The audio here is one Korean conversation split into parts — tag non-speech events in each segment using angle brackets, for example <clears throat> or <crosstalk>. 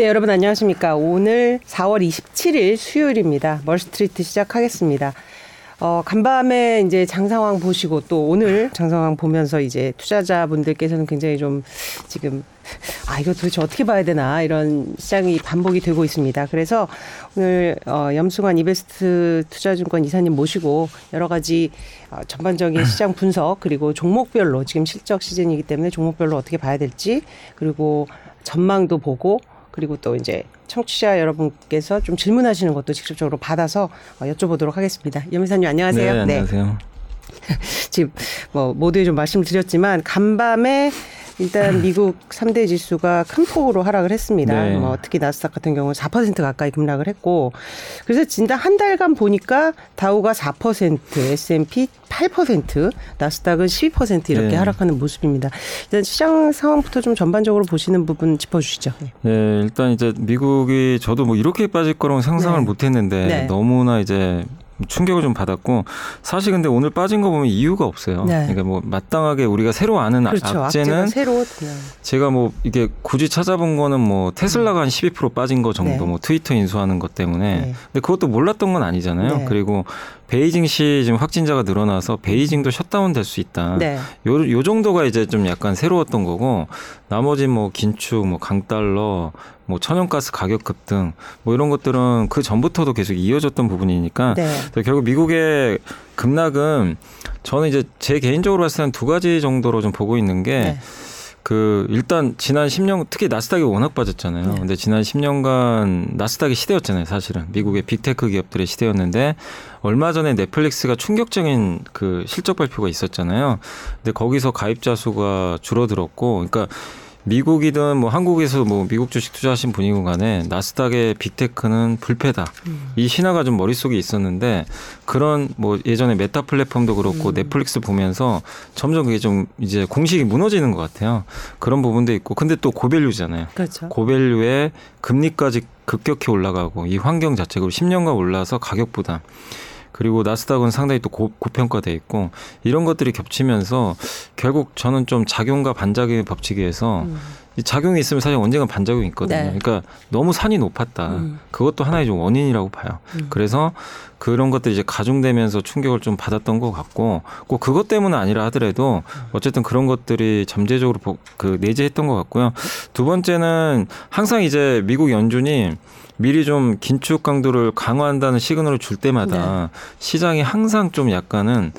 네, 여러분 안녕하십니까. 오늘 4월 27일 수요일입니다. 멀스트리트 시작하겠습니다. 어, 간밤에 이제 장 상황 보시고 또 오늘 장 상황 보면서 이제 투자자분들께서는 굉장히 좀 지금 아, 이거 도대체 어떻게 봐야 되나 이런 시장이 반복이 되고 있습니다. 그래서 오늘 어, 염승환 이베스트 투자증권 이사님 모시고 여러 가지 어, 전반적인 시장 분석 그리고 종목별로 지금 실적 시즌이기 때문에 종목별로 어떻게 봐야 될지 그리고 전망도 보고 그리고 또 이제 청취자 여러분께서 좀 질문하시는 것도 직접적으로 받아서 어, 여쭤보도록 하겠습니다. 염이사님 안녕하세요. 네, 안녕하세요. 네. <laughs> 지금 뭐 모두에 좀 말씀드렸지만 간밤에 일단 <laughs> 미국 3대 지수가 큰 폭으로 하락을 했습니다. 네. 뭐 특히 나스닥 같은 경우는 4% 가까이 급락을 했고 그래서 진짜 한 달간 보니까 다우가 4%, S&P 8%, 나스닥은 12% 이렇게 네. 하락하는 모습입니다. 일단 시장 상황부터 좀 전반적으로 보시는 부분 짚어주시죠. 네. 네, 일단 이제 미국이 저도 뭐 이렇게 빠질 거라고 상상을 네. 못 했는데 네. 너무나 이제 충격을 좀 받았고 사실 근데 오늘 빠진 거 보면 이유가 없어요. 네. 그러니까 뭐 마땅하게 우리가 새로 아는 그렇죠. 악재는 새로 그냥 제가 뭐 이게 굳이 찾아본 거는 뭐 테슬라가 한12% 빠진 거 정도 네. 뭐 트위터 인수하는 것 때문에 네. 근데 그것도 몰랐던 건 아니잖아요. 네. 그리고 베이징시 지금 확진자가 늘어나서 베이징도 셧다운 될 수 있다. 네. 요, 요 정도가 이제 좀 약간 새로웠던 거고 나머지 뭐 긴축, 뭐 강달러, 뭐 천연가스 가격 급등 뭐 이런 것들은 그 전부터도 계속 이어졌던 부분이니까 네. 결국 미국의 급락은 저는 이제 제 개인적으로 봤을 때는 두 가지 정도로 좀 보고 있는 게 네. 그 일단 지난 10년 특히 나스닥이 워낙 빠졌잖아요. 네. 근데 지난 10년간 나스닥의 시대였잖아요, 사실은. 미국의 빅테크 기업들의 시대였는데 얼마 전에 넷플릭스가 충격적인 그 실적 발표가 있었잖아요. 근데 거기서 가입자 수가 줄어들었고 그러니까 미국이든 뭐 한국에서 뭐 미국 주식 투자하신 분이건 간에 나스닥의 빅테크는 불패다. 음. 이 신화가 좀 머릿속에 있었는데 그런 뭐 예전에 메타 플랫폼도 그렇고 음. 넷플릭스 보면서 점점 그게 좀 이제 공식이 무너지는 것 같아요. 그런 부분도 있고 근데 또 고밸류잖아요. 그렇죠. 고밸류에 금리까지 급격히 올라가고 이 환경 자체가 10년간 올라서 가격 부담 그리고 나스닥은 상당히 또 고, 고평가돼 있고 이런 것들이 겹치면서 결국 저는 좀 작용과 반작용의 법칙에서 음. 이 작용이 있으면 사실 언젠가 반작용이 있거든요. 네. 그러니까 너무 산이 높았다. 음. 그것도 하나의 좀 원인이라고 봐요. 음. 그래서 그런 것들이 이제 가중되면서 충격을 좀 받았던 것 같고 꼭 그것 때문은 아니라 하더라도 어쨌든 그런 것들이 잠재적으로 보- 그 내재했던 것 같고요. 두 번째는 항상 이제 미국 연준이 미리 좀 긴축 강도를 강화한다는 시그널을 줄 때마다 네. 시장이 항상 좀 약간은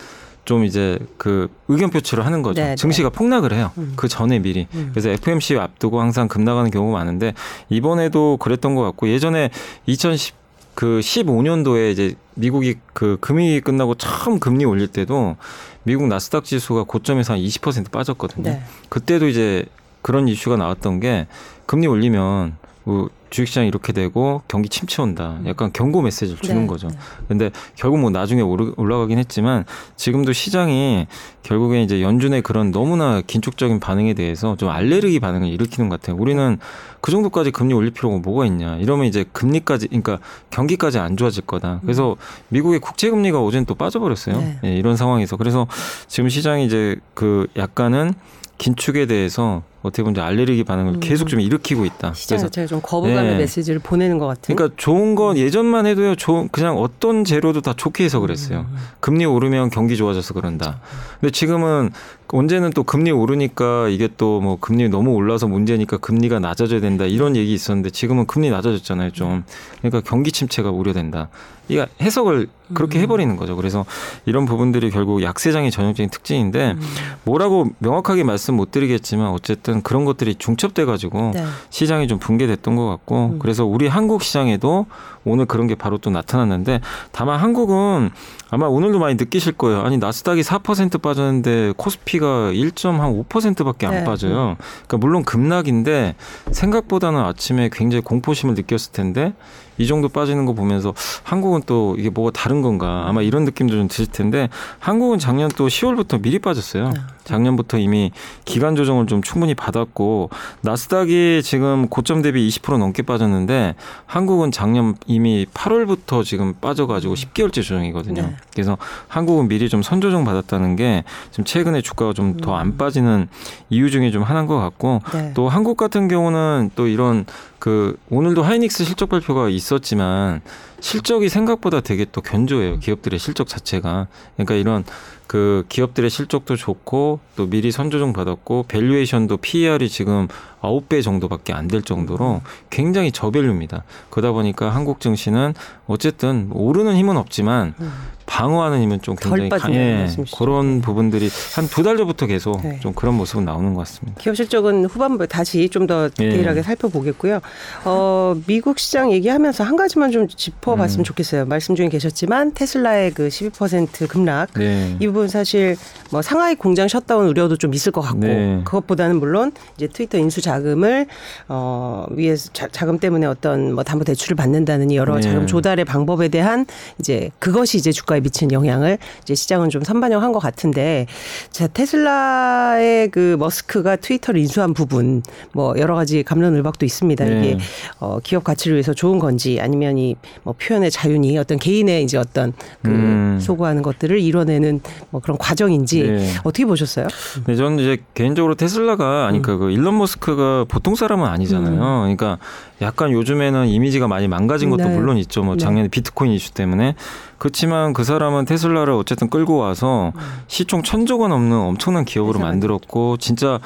좀 이제 그 의견 표출을 하는 거죠. 네, 네. 증시가 폭락을 해요. 음. 그 전에 미리. 음. 그래서 FMC 앞두고 항상 급 나가는 경우가 많은데 이번에도 그랬던 것 같고 예전에 2010 그 15년도에 이제 미국이 그 금이 끝나고 처음 금리 올릴 때도 미국 나스닥 지수가 고점에서 한 20% 빠졌거든요. 네. 그때도 이제 그런 이슈가 나왔던 게 금리 올리면 뭐 주식시장 이렇게 되고 경기 침체 온다. 약간 경고 메시지를 주는 네. 거죠. 근데 결국 뭐 나중에 오르- 올라가긴 했지만 지금도 시장이 결국에 이제 연준의 그런 너무나 긴축적인 반응에 대해서 좀 알레르기 반응을 일으키는 것 같아요. 우리는 그 정도까지 금리 올릴 필요가 뭐가 있냐. 이러면 이제 금리까지, 그러니까 경기까지 안 좋아질 거다. 그래서 미국의 국채금리가 어제는 또 빠져버렸어요. 네. 예, 이런 상황에서. 그래서 지금 시장이 이제 그 약간은 긴축에 대해서 어떻게 보면 알레르기 반응을 음. 계속 좀 일으키고 있다. 그래서 자체가 좀 거부감의 네. 메시지를 보내는 것 같은. 그러니까 좋은 건 예전만 해도요. 좋은 그냥 어떤 재료도 다 좋게 해서 그랬어요. 음. 금리 오르면 경기 좋아져서 그런다. 근데 지금은 언제는 또 금리 오르니까 이게 또 뭐 금리 너무 올라서 문제니까 금리가 낮아져야 된다 이런 얘기 있었는데 지금은 금리 낮아졌잖아요 좀. 그러니까 경기 침체가 우려된다. 이게 해석을 그렇게 음. 해버리는 거죠. 그래서 이런 부분들이 결국 약세장의 전형적인 특징인데 음. 뭐라고 명확하게 말씀 못 드리겠지만 어쨌든 그런 것들이 중첩돼 가지고 네. 시장이 좀 붕괴됐던 것 같고 음. 그래서 우리 한국 시장에도 오늘 그런 게 바로 또 나타났는데 다만 한국은 아마 오늘도 많이 느끼실 거예요. 아니 나스닥이 4% 빠졌는데 코스피가 1.5%밖에 안 네. 빠져요. 그러니까 물론 급락인데 생각보다는 아침에 굉장히 공포심을 느꼈을 텐데 이 정도 빠지는 거 보면서 한국은 또 이게 뭐가 다른 건가 아마 이런 느낌도 좀 드실 텐데 한국은 작년 또 10월부터 미리 빠졌어요. 작년부터 이미 기간 조정을 좀 충분히 받았고 나스닥이 지금 고점 대비 20% 넘게 빠졌는데 한국은 작년 이미 8월부터 지금 빠져가지고 10개월째 조정이거든요. 네. 그래서 한국은 미리 좀 선조정 받았다는 게 지금 최근에 주가가 좀 더 안 빠지는 이유 중에 좀 하나인 것 같고 네. 또 한국 같은 경우는 또 이런 그 오늘도 하이닉스 실적 발표가 있 었지만 실적이 생각보다 되게 또 견조해요. 기업들의 실적 자체가. 그러니까 이런 그 기업들의 실적도 좋고 또 미리 선조정 받았고 밸류에이션도 PER이 지금 9배 정도밖에 안 될 정도로 굉장히 저밸류입니다. 그러다 보니까 한국 증시는 어쨌든 오르는 힘은 없지만 음. 방어하는 힘은 좀덜 굉장히 강해. 말씀이시죠. 그런 부분들이 한 두 달 전부터 계속 네. 좀 그런 모습은 나오는 것 같습니다. 기업 실적은 후반부에 다시 좀 더 디테일하게 예. 살펴보겠고요. 어, 미국 시장 얘기하면서 한 가지만 좀 짚어 봤으면 음. 좋겠어요. 말씀 중에 계셨지만 테슬라의 그 12% 급락 네. 이 부분 사실 뭐 상하이 공장 셧다운 우려도 좀 있을 것 같고 네. 그것보다는 물론 이제 트위터 인수 자금을 어 위해서 자, 자금 때문에 어떤 뭐 담보 대출을 받는다는 여러 네. 자금 조달의 방법에 대한 이제 그것이 이제 주가에 미치는 영향을 이제 시장은 좀 선반영한 것 같은데 자 테슬라의 그 머스크가 트위터를 인수한 부분 뭐 여러 가지 감론을박도 있습니다. 네. 이게 어 기업 가치를 위해서 좋은 건지 아니면 이뭐 표현의 자유니 어떤 개인의 이제 어떤 그 음. 소구하는 것들을 이뤄내는 뭐 그런 과정인지 네. 어떻게 보셨어요? 네, 저는 이제 개인적으로 테슬라가 아니 그, 그 일론 머스크가 보통 사람은 아니잖아요. 그러니까 약간 요즘에는 이미지가 많이 망가진 것도 네. 물론 있죠. 뭐 네. 작년에 비트코인 이슈 때문에 그렇지만 그 사람은 테슬라를 어쨌든 끌고 와서 시총 천조 원 넘는 엄청난 기업으로 만들었고 진짜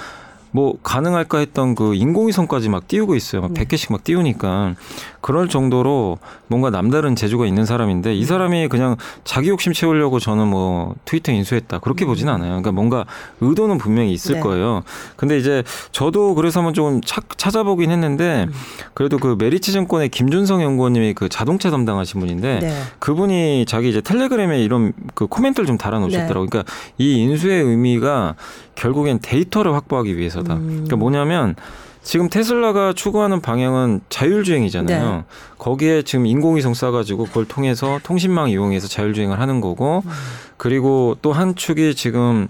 뭐 가능할까 했던 그 인공위성까지 막 띄우고 있어요. 막 100개씩 막 띄우니까 그럴 정도로 뭔가 남다른 재주가 있는 사람인데 이 사람이 그냥 자기 욕심 채우려고 저는 뭐 트위터 인수했다 그렇게 보진 않아요. 그러니까 뭔가 의도는 분명히 있을 네. 거예요. 근데 이제 저도 그래서 한번 좀 차- 찾아보긴 했는데 그래도 그 메리츠 증권의 김준성 연구원님이 그 자동차 담당하신 분인데 네. 그분이 자기 이제 텔레그램에 이런 그 코멘트를 좀 달아 놓으셨더라고요. 그러니까 이 인수의 의미가 결국엔 데이터를 확보하기 위해서다. 음. 그러니까 뭐냐면 지금 테슬라가 추구하는 방향은 자율주행이잖아요. 네. 거기에 지금 인공위성 쏴가지고 그걸 통해서 통신망 이용해서 자율주행을 하는 거고, 음. 그리고 또 한 축이 지금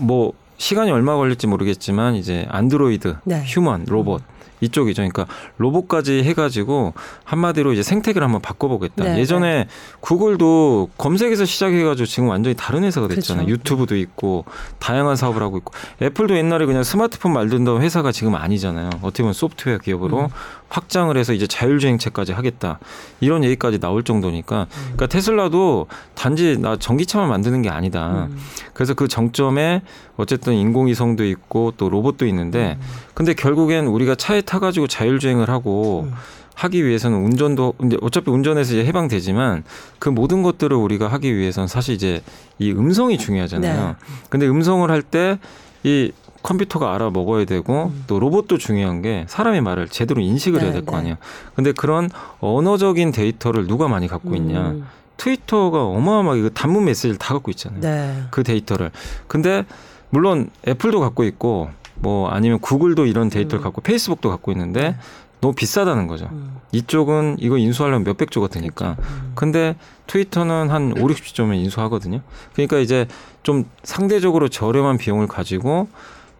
뭐 시간이 얼마 걸릴지 모르겠지만 이제 안드로이드, 네. 휴먼, 로봇 이쪽이죠. 그러니까 로봇까지 해가지고 한마디로 이제 생태계를 한번 바꿔보겠다. 네, 예전에 구글도 검색에서 시작해가지고 지금 완전히 다른 회사가 됐잖아요. 그렇죠. 유튜브도 있고 다양한 사업을 하고 있고 애플도 옛날에 그냥 스마트폰 만든다는 회사가 지금 아니잖아요. 어떻게 보면 소프트웨어 기업으로 음. 확장을 해서 이제 자율주행차까지 하겠다 이런 얘기까지 나올 정도니까 음. 그러니까 테슬라도 단지 나 전기차만 만드는 게 아니다. 음. 그래서 그 정점에 어쨌든 인공위성도 있고 또 로봇도 있는데 음. 근데 결국엔 우리가 차에 타가지고 자율주행을 하고 음. 하기 위해서는 운전도 근데 어차피 운전에서 이제 해방되지만 그 모든 것들을 우리가 하기 위해서는 사실 이제 이 음성이 중요하잖아요. 네. 근데 음성을 할 때 이 컴퓨터가 알아 먹어야 되고 또 로봇도 중요한 게 사람의 말을 제대로 인식을 네, 해야 될거 네. 아니에요. 근데 그런 언어적인 데이터를 누가 많이 갖고 있냐? 음. 트위터가 어마어마하게 그 단문 메시지를 다 갖고 있잖아요. 네. 그 데이터를. 근데 물론 애플도 갖고 있고 뭐 아니면 구글도 이런 데이터를 음. 갖고 페이스북도 갖고 있는데 너무 비싸다는 거죠. 음. 이쪽은 이거 인수하려면 몇백 조가 드니까. 음. 근데 트위터는 한 5, 60조면 인수하거든요. 그러니까 이제 좀 상대적으로 저렴한 비용을 가지고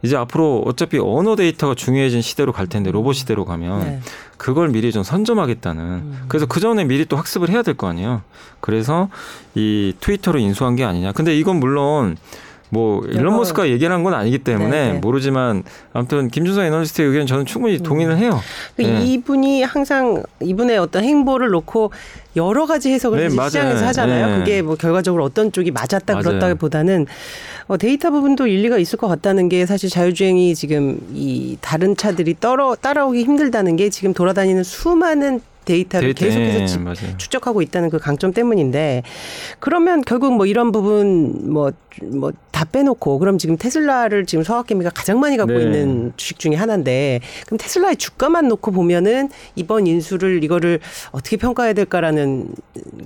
이제 앞으로 어차피 언어 데이터가 중요해진 시대로 갈 텐데 로봇 시대로 가면 네. 그걸 미리 좀 선점하겠다는 음. 그래서 그 전에 미리 또 학습을 해야 될 거 아니에요. 그래서 이 트위터를 인수한 게 아니냐. 근데 이건 물론 뭐 일론 머스크가 얘기를 한 건 아니기 때문에 네, 네. 모르지만 아무튼 김준성 애널리스트의 의견 저는 충분히 동의는 해요. 그 네. 이분이 항상 이분의 어떤 행보를 놓고 여러 가지 해석을 네. 시장에서 하잖아요. 네. 그게 뭐 결과적으로 어떤 쪽이 맞았다 맞아요. 그렇다기보다는 어, 데이터 부분도 일리가 있을 것 같다는 게 사실 자율주행이 지금 이 다른 차들이 따라 따라오기 힘들다는 게 지금 돌아다니는 수많은 데이터를 데이터, 계속해서 예, 지- 맞아요. 축적하고 있다는 그 강점 때문인데 그러면 결국 뭐 이런 부분 뭐 뭐 다 빼놓고 그럼 지금 테슬라를 지금 서학개미가 가장 많이 갖고 네. 있는 주식 중에 하나인데 그럼 테슬라의 주가만 놓고 보면은 이번 인수를 이거를 어떻게 평가해야 될까라는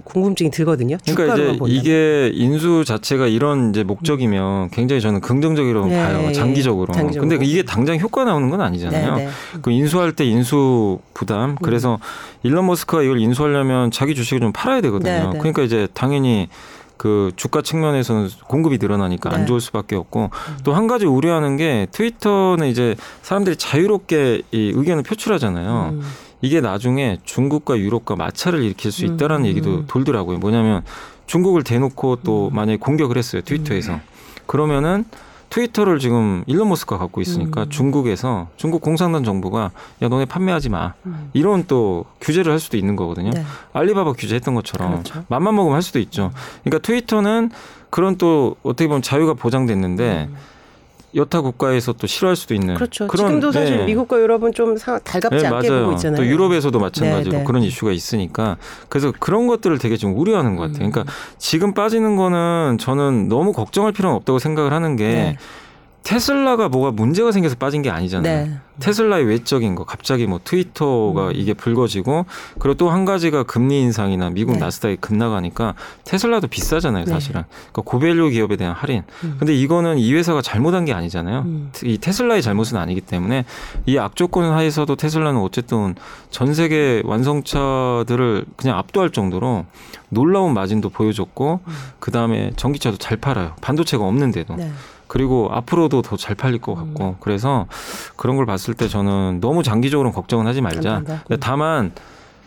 궁금증이 들거든요. 그러니까 이제 본다면. 이게 인수 자체가 이런 이제 목적이면 굉장히 저는 긍정적이라고 네, 봐요. 장기적으로. 장기적으로. 근데 이게 당장 효과 나오는 건 아니잖아요. 네, 네. 그 인수할 때 인수 부담. 그래서 일론 머스크가 이걸 인수하려면 자기 주식을 좀 팔아야 되거든요. 네, 네. 그러니까 이제 당연히 그 주가 측면에서는 공급이 늘어나니까 네. 안 좋을 수밖에 없고 또 한 가지 우려하는 게 트위터는 이제 사람들이 자유롭게 이 의견을 표출하잖아요. 음. 이게 나중에 중국과 유럽과 마찰을 일으킬 수 있다라는 음, 얘기도 음. 돌더라고요. 뭐냐면 중국을 대놓고 또 만약에 공격을 했어요. 트위터에서. 음. 그러면은 트위터를 지금 일론 머스크가 갖고 있으니까 음. 중국에서 중국 공산당 정부가 야 너네 판매하지 마. 음. 이런 또 규제를 할 수도 있는 거거든요. 네. 알리바바 규제했던 것처럼 그렇죠. 맘만 먹으면 할 수도 있죠. 그러니까 트위터는 그런 또 어떻게 보면 자유가 보장됐는데 여타 국가에서 또 싫어할 수도 있는 음. 그렇죠. 그런 지금도 사실 네. 미국과 유럽은 좀 사- 달갑지 네, 않게 맞아요. 보고 있잖아요. 또 유럽에서도 마찬가지로 네, 네. 그런 이슈가 있으니까 그래서 그런 것들을 되게 좀 우려하는 것 같아요. 음. 그러니까 지금 빠지는 거는 저는 너무 걱정할 필요는 없다고 생각을 하는 게 네. 테슬라가 뭐가 문제가 생겨서 빠진 게 아니잖아요. 네. 테슬라의 외적인 거 갑자기 뭐 트위터가 음. 이게 불거지고 그리고 또 한 가지가 금리 인상이나 미국 네. 나스닥이 급나가니까 테슬라도 비싸잖아요 네. 사실은 그러니까 고밸류 기업에 대한 할인 음. 근데 이거는 이 회사가 잘못한 게 아니잖아요 음. 이 테슬라의 잘못은 아니기 때문에 이 악조건 하에서도 테슬라는 어쨌든 전 세계 완성차들을 그냥 압도할 정도로 놀라운 마진도 보여줬고 음. 그 다음에 전기차도 잘 팔아요 반도체가 없는데도 네. 그리고 앞으로도 더 잘 팔릴 것 같고 음. 그래서 그런 걸 봤을 때 저는 너무 장기적으로 걱정은 하지 말자. 다만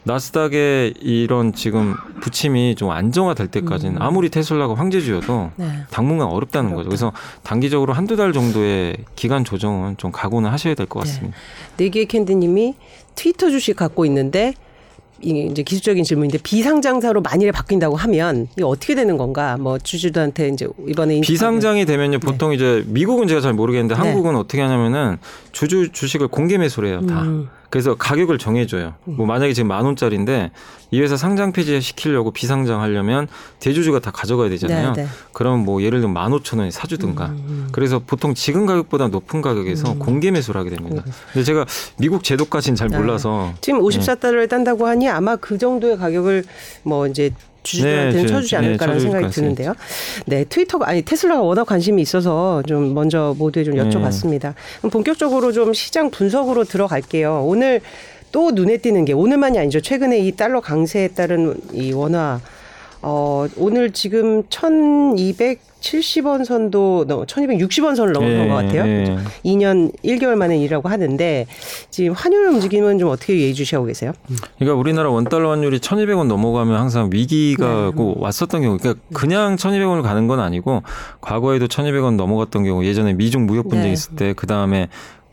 나스닥의 이런 지금 부침이 좀 안정화될 때까지는 음. 아무리 테슬라가 황제주여도 네. 당분간 어렵다는 거죠. 그래서 단기적으로 한두 달 정도의 기간 조정은 좀 각오는 하셔야 될것 네. 같습니다. 네기의 캔디님이 트위터 주식 갖고 있는데 이제 기술적인 질문인데 비상장사로 만일에 바뀐다고 하면 이게 어떻게 되는 건가? 뭐 주주들한테 이제 이번에 비상장이 되면요 보통 이제 미국은 제가 잘 모르겠는데 네. 한국은 어떻게 하냐면은 주주 주식을 공개 매수를 해요 다. 음. 그래서 가격을 정해줘요. 뭐 만약에 지금 만 원짜리인데 이 회사 상장 폐지 시키려고 비상장 하려면 대주주가 다 가져가야 되잖아요. 네, 네. 그러면 뭐 예를 들면 만 오천 원에 사주든가. 음. 그래서 보통 지금 가격보다 높은 가격에서 음. 공개 매수를 하게 됩니다. 공개. 근데 제가 미국 제도까지는 잘 네. 몰라서 지금 54달러를 딴다고 하니 아마 그 정도의 가격을 뭐 이제 주주들한테는 네, 저- 쳐주지 네, 않을까라는 쳐줄 생각이. 드는데요. 네, 트위터가 아니 테슬라가 워낙 관심이 있어서 좀 먼저 모두에 좀 네. 여쭤봤습니다. 그럼 본격적으로 좀 시장 분석으로 들어갈게요. 오늘 또 눈에 띄는 게 오늘만이 아니죠. 최근에 이 달러 강세에 따른 이 원화 어 오늘 지금 1270원 선도 넘 1260원 선을 넘어선 예, 것 같아요. 예. 그죠? 2년 1개월 만에 일이라고 하는데 지금 환율 움직임은 좀 어떻게 예의주시하고 계세요? 그러니까 우리나라 원달러 환율이 1,200원 넘어가면 항상 위기가 네. 고 왔었던 경우. 그러니까 그냥 1,200원을 가는 건 아니고 과거에도 1,200원 넘어갔던 경우 예전에 미중 무역 분쟁 네. 있을 때 그 다음에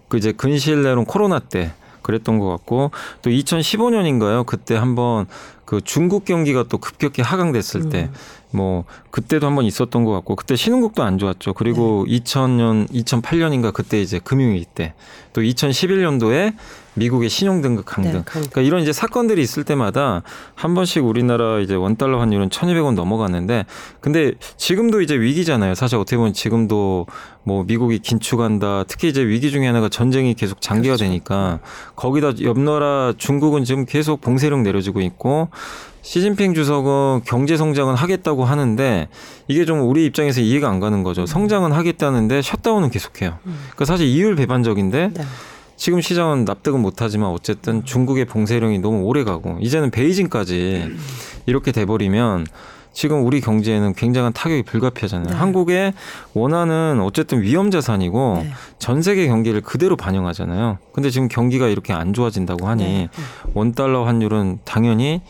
그 이제 근시일 내론 코로나 때 그랬던 것 같고 또 2015년인가요? 그때 한번 그 중국 경기가 또 급격히 하강됐을 때 뭐 그때도 한번 있었던 것 같고 그때 신흥국도 안 좋았죠. 그리고 2000년 2008년인가 그때 이제 금융위기 때 또 2011년도에 미국의 신용 등급 강등. 네. 그러니까 이런 이제 사건들이 있을 때마다 한 번씩 우리나라 이제 원달러 환율은 1,200원 넘어갔는데 근데 지금도 이제 위기잖아요. 사실 어떻게 보면 지금도 뭐 미국이 긴축한다. 특히 이제 위기 중에 하나가 전쟁이 계속 장기화 그렇죠. 되니까 거기다 옆 나라 중국은 지금 계속 봉쇄령 내려지고 있고 시진핑 주석은 경제 성장은 하겠다고 하는데 이게 좀 우리 입장에서 이해가 안 가는 거죠. 성장은 하겠다는데 샷다운은 계속해요. 그러니까 사실 이율 배반적인데 네. 지금 시장은 납득은 못하지만 어쨌든 중국의 봉쇄령이 너무 오래 가고 이제는 베이징까지 이렇게 돼버리면 지금 우리 경제에는 굉장한 타격이 불가피하잖아요. 네. 한국의 원화는 어쨌든 위험 자산이고 네. 전 세계 경기를 그대로 반영하잖아요. 근데 지금 경기가 이렇게 안 좋아진다고 하니 네. 원 달러 환율은 당연히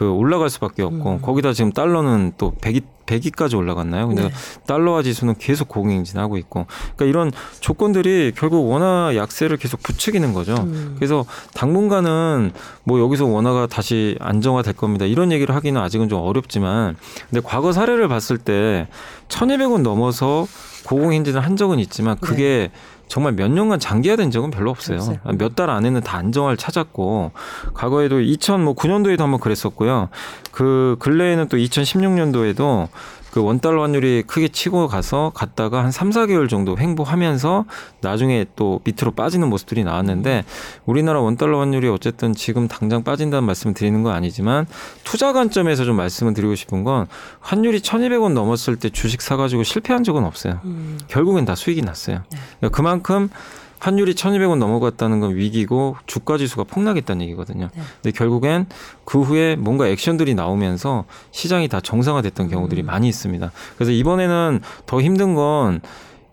그 올라갈 수밖에 없고 음. 거기다 지금 달러는 또 100이 100위까지 올라갔나요? 근데 네. 달러화 지수는 계속 고공행진하고 있고 그러니까 이런 조건들이 결국 원화 약세를 계속 부추기는 거죠. 음. 그래서 당분간은 뭐 여기서 원화가 다시 안정화될 겁니다. 이런 얘기를 하기는 아직은 좀 어렵지만 근데 과거 사례를 봤을 때 1,200원 넘어서 고공행진을 한 적은 있지만 그게 정말 몇 년간 장기화된 적은 별로 없어요. 없어요. 몇 달 안에는 다 안정화를 찾았고 과거에도 2009년도에도 한번 그랬었고요. 그 근래에는 또 2016년도에도 그 원달러 환율이 크게 치고 가서 갔다가 한 3, 4개월 정도 횡보하면서 나중에 또 밑으로 빠지는 모습들이 나왔는데 우리나라 원달러 환율이 어쨌든 지금 당장 빠진다는 말씀을 드리는 건 아니지만 투자 관점에서 좀 말씀을 드리고 싶은 건 환율이 1,200원 넘었을 때 주식 사가지고 실패한 적은 없어요. 음. 결국엔 다 수익이 났어요. 그러니까 그만큼 환율이 1,200원 넘어갔다는 건 위기고 주가 지수가 폭락했다는 얘기거든요. 네. 근데 결국엔 그 후에 뭔가 액션들이 나오면서 시장이 다 정상화됐던 음. 경우들이 많이 있습니다. 그래서 이번에는 더 힘든 건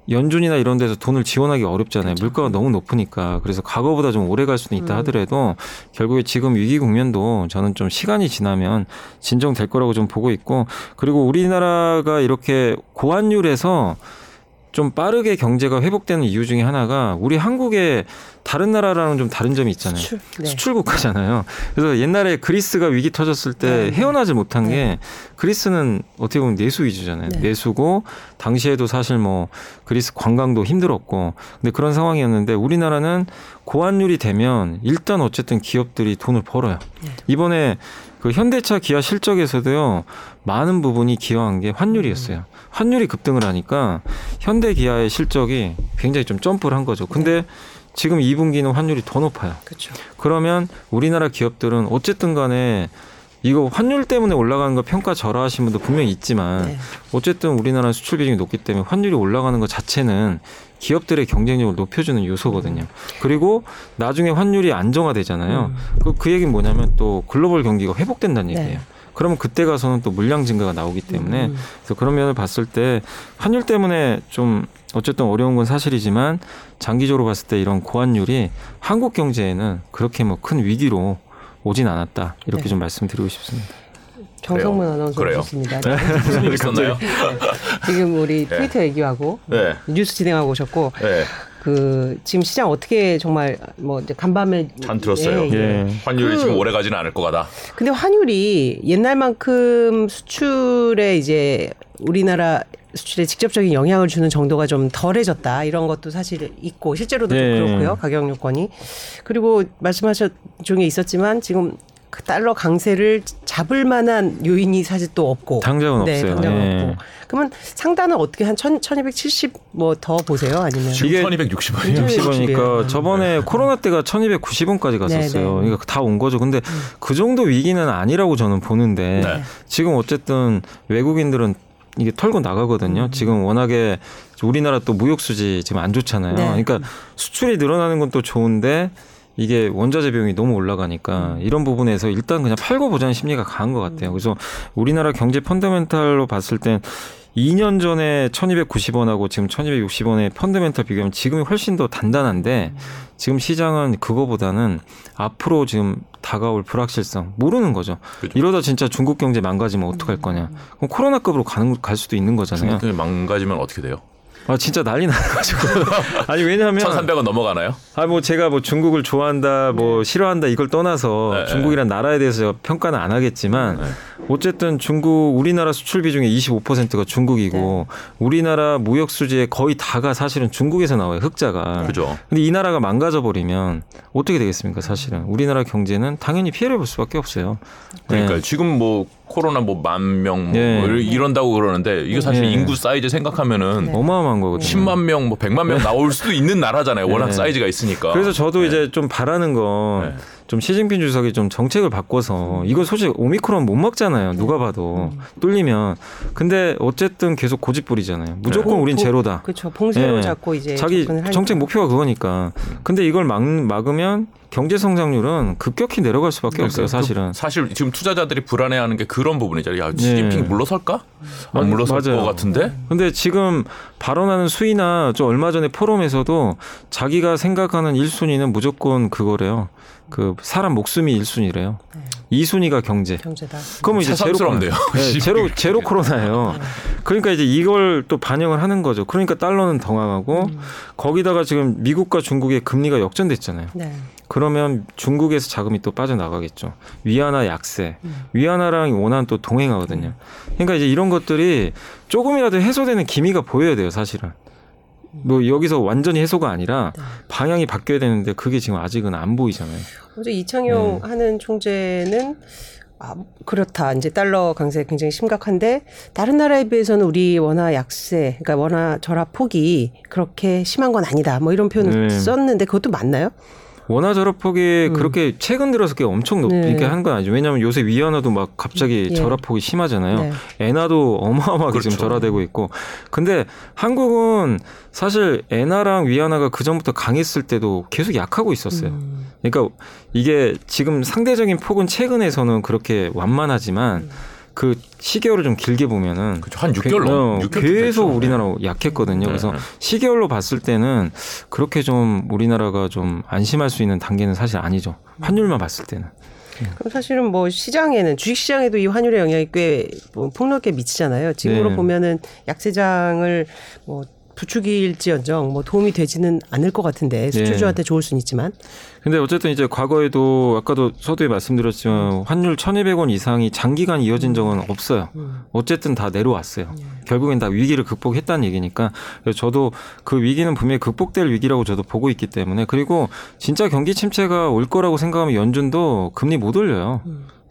연준이나 이런 데서 돈을 지원하기 어렵잖아요. 그렇죠. 물가가 너무 높으니까. 그래서 과거보다 좀 오래 갈 수는 있다 음. 하더라도 결국에 지금 위기 국면도 저는 좀 시간이 지나면 진정될 거라고 좀 보고 있고 그리고 우리나라가 이렇게 고환율에서 좀 빠르게 경제가 회복되는 이유 중에 하나가 우리 한국의 다른 나라랑은 좀 다른 점이 있잖아요. 수출. 네. 수출 국가잖아요. 그래서 옛날에 그리스가 위기 터졌을 때 네. 헤어나질 못한 네. 게 그리스는 어떻게 보면 내수 위주잖아요. 네. 내수고 당시에도 사실 뭐 그리스 관광도 힘들었고 근데 그런 상황이었는데 우리나라는 고환율이 되면 일단 어쨌든 기업들이 돈을 벌어요. 네. 이번에 그 현대차 기아 실적에서도요 많은 부분이 기여한 게 환율이었어요. 환율이 급등을 하니까 현대 기아의 실적이 굉장히 좀 점프를 한 거죠. 근데 지금 2분기는 환율이 더 높아요. 그렇죠. 그러면 우리나라 기업들은 어쨌든 간에 이거 환율 때문에 올라가는 거 평가 절하하신 분도 분명히 있지만 네. 어쨌든 우리나라 수출 비중이 높기 때문에 환율이 올라가는 것 자체는 기업들의 경쟁력을 높여주는 요소거든요. 그리고 나중에 환율이 안정화되잖아요. 그, 그 얘기는 뭐냐면 또 글로벌 경기가 회복된다는 네. 얘기예요. 그러면 그때 가서는 또 물량 증가가 나오기 때문에 음. 그래서 그런 면을 봤을 때 환율 때문에 좀 어쨌든 어려운 건 사실이지만 장기적으로 봤을 때 이런 고환율이 한국 경제에는 그렇게 뭐 큰 위기로 오진 않았다 이렇게 네. 좀 말씀드리고 싶습니다. 정성문. 아나운서. 오셨습니다. 무슨 <laughs> 일 있었나요? 네. 지금 우리 네. 트위터 얘기하고 네. 뉴스 진행하고 오셨고 네. 그 지금 시장 어떻게 정말 뭐 이제 간밤에 전 들었어요. 예, 예. 예. 환율이 그- 지금 오래 가지는 않을 거다. 근데 환율이 옛날만큼 수출에 이제 우리나라 수출에 직접적인 영향을 주는 정도가 좀 덜해졌다 이런 것도 사실 있고 실제로도 좀 네. 그렇고요 가격 요건이 그리고 말씀하셨 중에 있었지만 지금 그 달러 강세를 잡을 만한 요인이 사실 또 없고 당장은 네, 없어요. 당장은 예. 없고 그러면 상단은 어떻게 한 천, 1270뭐더 보세요 아니면 지금 이게 1260원이요. 60원이니까 음. 저번에 코로나 때가 1290원까지 갔었어요. 네, 네. 그러니까 다 온 거죠. 근데 그 정도 위기는 아니라고 저는 보는데 네. 지금 어쨌든 외국인들은 이게 털고 나가거든요. 음. 지금 워낙에 우리나라 또 무역 수지 지금 안 좋잖아요. 네. 그러니까 수출이 늘어나는 건 또 좋은데 이게 원자재 비용이 너무 올라가니까 음. 이런 부분에서 일단 그냥 팔고 보자는 심리가 강한 것 같아요. 그래서 우리나라 경제 펀더멘탈로 봤을 땐 2년 전에 1290원하고 지금 1260원의 펀더멘탈 비교하면 지금이 훨씬 더 단단한데 지금 시장은 그거보다는 앞으로 지금 다가올 불확실성 모르는 거죠. 그죠. 이러다 진짜 중국 경제 망가지면 어떡할 거냐. 그럼 코로나급으로 가는 갈 수도 있는 거잖아요. 중국이 망가지면 어떻게 돼요? 아 진짜 난리 나가지고 <laughs> 아니 왜냐하면 1,300원 넘어가나요? 아 뭐 제가 뭐 중국을 좋아한다 뭐 싫어한다 이걸 떠나서 네, 중국이란 나라에 대해서 제가 평가는 안 하겠지만 네. 어쨌든 중국 우리나라 수출 비중의 25%가 중국이고 우리나라 무역 수지의 거의 다가 사실은 중국에서 나와요 흑자가 그죠. 근데 이 나라가 망가져 버리면 어떻게 되겠습니까 사실은 우리나라 경제는 당연히 피해를 볼 수밖에 없어요 그러니까 네. 지금 뭐 코로나 뭐 만명뭐 네. 이런다고 그러는데 이게 사실 네. 인구 사이즈 생각하면은 어마어마한 거거든요 10만 명, 뭐 100만 명 나올 수도 있는 나라잖아요. 워낙 네. 사이즈가 있으니까. 그래서 저도 네. 이제 좀 바라는 건 네. 좀 시진핑 주석이 좀 정책을 바꿔서 이거 솔직히 오미크론 못 먹잖아요. 누가 봐도 뚫리면. 근데 어쨌든 계속 고집 부리잖아요. 무조건 네. 우린 보- 제로다. 그렇죠 봉쇄로 예. 잡고 이제 자기. 정책 목표가 그거니까. 근데 이걸 막, 막으면 경제 성장률은 급격히 내려갈 수밖에 없어요. 사실은. 사실 지금 투자자들이 불안해하는 게 그런 부분이잖아요. 야, 시진핑 네. 물러설까? 맞- 안 물러설 맞아요. 것 같은데? 근데 지금 발언하는 수위나 저 얼마 전에 포럼에서도 자기가 생각하는 1순위는 무조건 그거래요. 그 사람 목숨이 1순위래요. 2순위가 경제. 경제다 그러면 이제 제로 코로나. 새삼스럽네요. 네, <laughs> 제로 제로 코로나예요. 그러니까 이제 이걸 또 반영을 하는 거죠. 그러니까 달러는 더 강하고 음. 거기다가 지금 미국과 중국의 금리가 역전됐잖아요. 네. 그러면 중국에서 자금이 또 빠져나가겠죠. 위안화 약세. 음. 위안화랑 원화는 또 동행하거든요. 그러니까 이제 이런 것들이 조금이라도 해소되는 기미가 보여야 돼요, 사실은. 뭐 여기서 완전히 해소가 아니라 네. 방향이 바뀌어야 되는데 그게 지금 아직은 안 보이잖아요. 어제 이창용 네. 하는 총재는 아, 그렇다. 이제 달러 강세 굉장히 심각한데 다른 나라에 비해서는 우리 원화 약세, 그러니까 원화 절하 폭이 그렇게 심한 건 아니다. 뭐 이런 표현을 네. 썼는데 그것도 맞나요? 원화 절하폭이 그렇게 최근 들어서 게 엄청 높게 네. 하는 건 아니죠. 왜냐하면 요새 위안화도 막 갑자기 예. 절하폭이 심하잖아요. 네. 엔화도 어마어마하게 그렇죠. 지금 절하되고 있고. 근데 한국은 사실 엔화랑 위안화가 그 전부터 강했을 때도 계속 약하고 있었어요. 음. 그러니까 이게 지금 상대적인 폭은 최근에서는 그렇게 완만하지만 그 시계열을 좀 길게 보면은 그렇죠. 한 6개월 어, 넘 계속 우리나라 약했거든요. 그래서 네. 시계열로 봤을 때는 그렇게 좀 우리나라가 좀 안심할 수 있는 단계는 사실 아니죠. 환율만 봤을 때는. 그럼 사실은 뭐 시장에는 주식 시장에도 이 환율의 영향이 꽤 뭐 폭넓게 미치잖아요. 지금으로 네. 보면은 약세장을 뭐 부추길지언정 뭐 도움이 되지는 않을 것 같은데 수출주한테 좋을 수는 있지만. 근데 어쨌든 이제 과거에도 아까도 서두에 말씀드렸지만 환율 1,200원 이상이 장기간 이어진 적은 없어요. 어쨌든 다 내려왔어요. 결국엔 다 위기를 극복했다는 얘기니까. 저도 그 위기는 분명히 극복될 위기라고 저도 보고 있기 때문에 그리고 진짜 경기 침체가 올 거라고 생각하면 연준도 금리 못 올려요.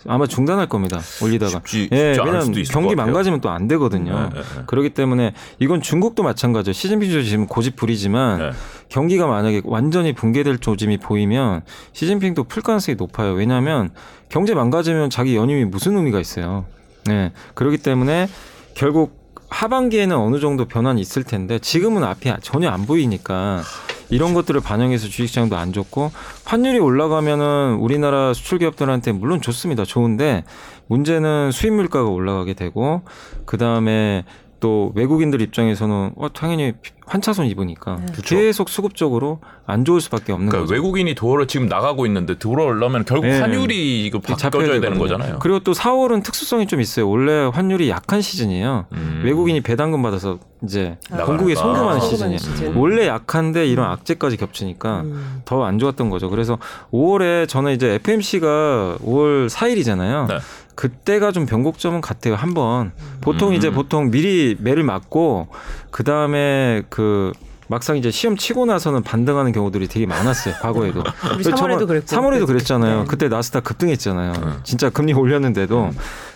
아마 중단할 겁니다. 올리다가. 쉽지- 예, 쉽지 왜냐면 경기. 망가지면 또 안 되거든요. 네, 네, 네. 그렇기 때문에 이건 중국도 마찬가지예요. 시진핑 주席지금 고집부리지만 네. 경기가 만약에 완전히 붕괴될 조짐이 보이면 시진핑도 풀 가능성이 높아요. 왜냐하면 경제 망가지면 자기 연임이 무슨 의미가 있어요. 네. 그렇기 때문에 결국 하반기에는 어느 정도 변화는 있을 텐데 지금은 앞이 전혀 안 보이니까 이런 것들을 반영해서 주식시장도 안 좋고 환율이 올라가면은 우리나라 수출 기업들한테 물론 좋습니다. 좋은데 문제는 수입 물가가 올라가게 되고 그 다음에 또 외국인들 입장에서는 어 당연히 환차손 입으니까 계속 수급적으로 안 좋을 수밖에 없는 그러니까 거죠. 외국인이 도어를 지금 나가고 있는데 들어오려면 결국 네. 환율이 이거 바꿔줘야 되는. 거잖아요. 그리고 또 4월은 특수성이 좀 있어요. 원래 환율이 약한 시즌이에요. 음. 외국인이 배당금 받아서 이제 나가니까. 공국에 송금하는 아, 시즌이에요. 시즌. 원래 약한데 이런 악재까지 겹치니까 음. 더안 좋았던 거죠. 그래서 5월에 저는 이제 FMC가 5월 4일이잖아요. 네. 그때가 좀 변곡점은 같아요. 한번 보통 이제 음. 보통 미리 매를 맞고 그 다음에 그 막상 이제 시험 치고 나서는 반등하는 경우들이 되게 많았어요. 과거에도. <laughs> 우리 3월에도 그랬고 3월에도 그랬잖아요. 네. 그때 나스닥 급등했잖아요. 네. 진짜 금리 올렸는데도.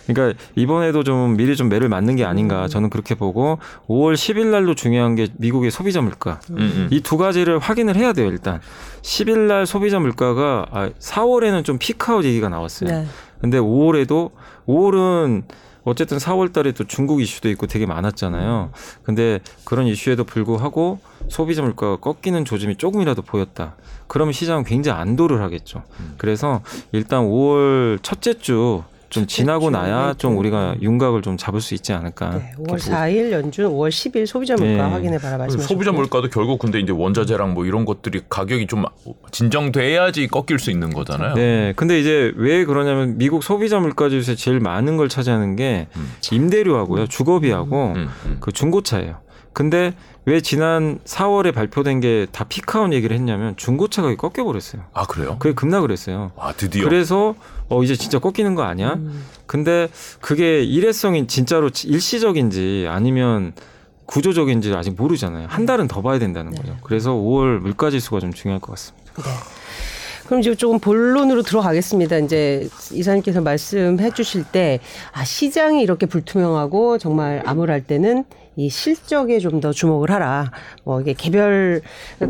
그러니까 이번에도 좀 미리 좀 매를 맞는 게 아닌가 저는 그렇게 보고 5월 10일 날로 중요한 게 미국의 소비자 물가. 음, 음. 이두 가지를 확인을 해야 돼요, 일단. 10일 날 소비자 물가가 아, 4월에는 좀 피크아웃 얘기가 나왔어요. 네. 근데 5월에도 5월은 어쨌든 4월 달에 또 중국 이슈도 있고 되게 많았잖아요. 근데 그런 이슈에도 불구하고 소비자 물가가 꺾이는 조짐이 조금이라도 보였다. 그러면 시장은 굉장히 안도를 하겠죠. 그래서 일단 5월 첫째 주 좀 지나고 주, 나야 네, 좀 네. 우리가 윤곽을 좀 잡을 수 있지 않을까. 네, 5월 이렇게 4일 연준 5월 10일 소비자 물가 네. 확인해 봐라 말씀하셨고 소비자 물가도 결국 근데 이제 원자재랑 뭐 이런 것들이 가격이 좀 진정돼야지 꺾일 수 있는 거잖아요. 네. 근데 이제 왜 그러냐면 미국 소비자 물가 지수에 제일 많은 걸 차지하는 게 임대료하고요, 주거비하고 음, 음. 그 중고차예요. 근데 왜 지난 4월에 발표된 게 다 피크아웃 얘기를 했냐면 중고차 가격이 꺾여 버렸어요. 아 그래요? 그게 급락을 했어요. 아 드디어. 그래서 어 이제 진짜 꺾이는 거 아니야? 음. 근데 그게 일회성인 진짜로 일시적인지 아니면 구조적인지 아직 모르잖아요. 한 달은 더 봐야 된다는 거죠. 그래서 5월 물가 지수가 좀 중요할 것 같습니다. 그럼 이제 조금 본론으로 들어가겠습니다. 이제 이사님께서 말씀해 주실 때, 아, 시장이 이렇게 불투명하고 정말 암울할 때는 이 실적에 좀 더 주목을 하라. 뭐 이게 개별,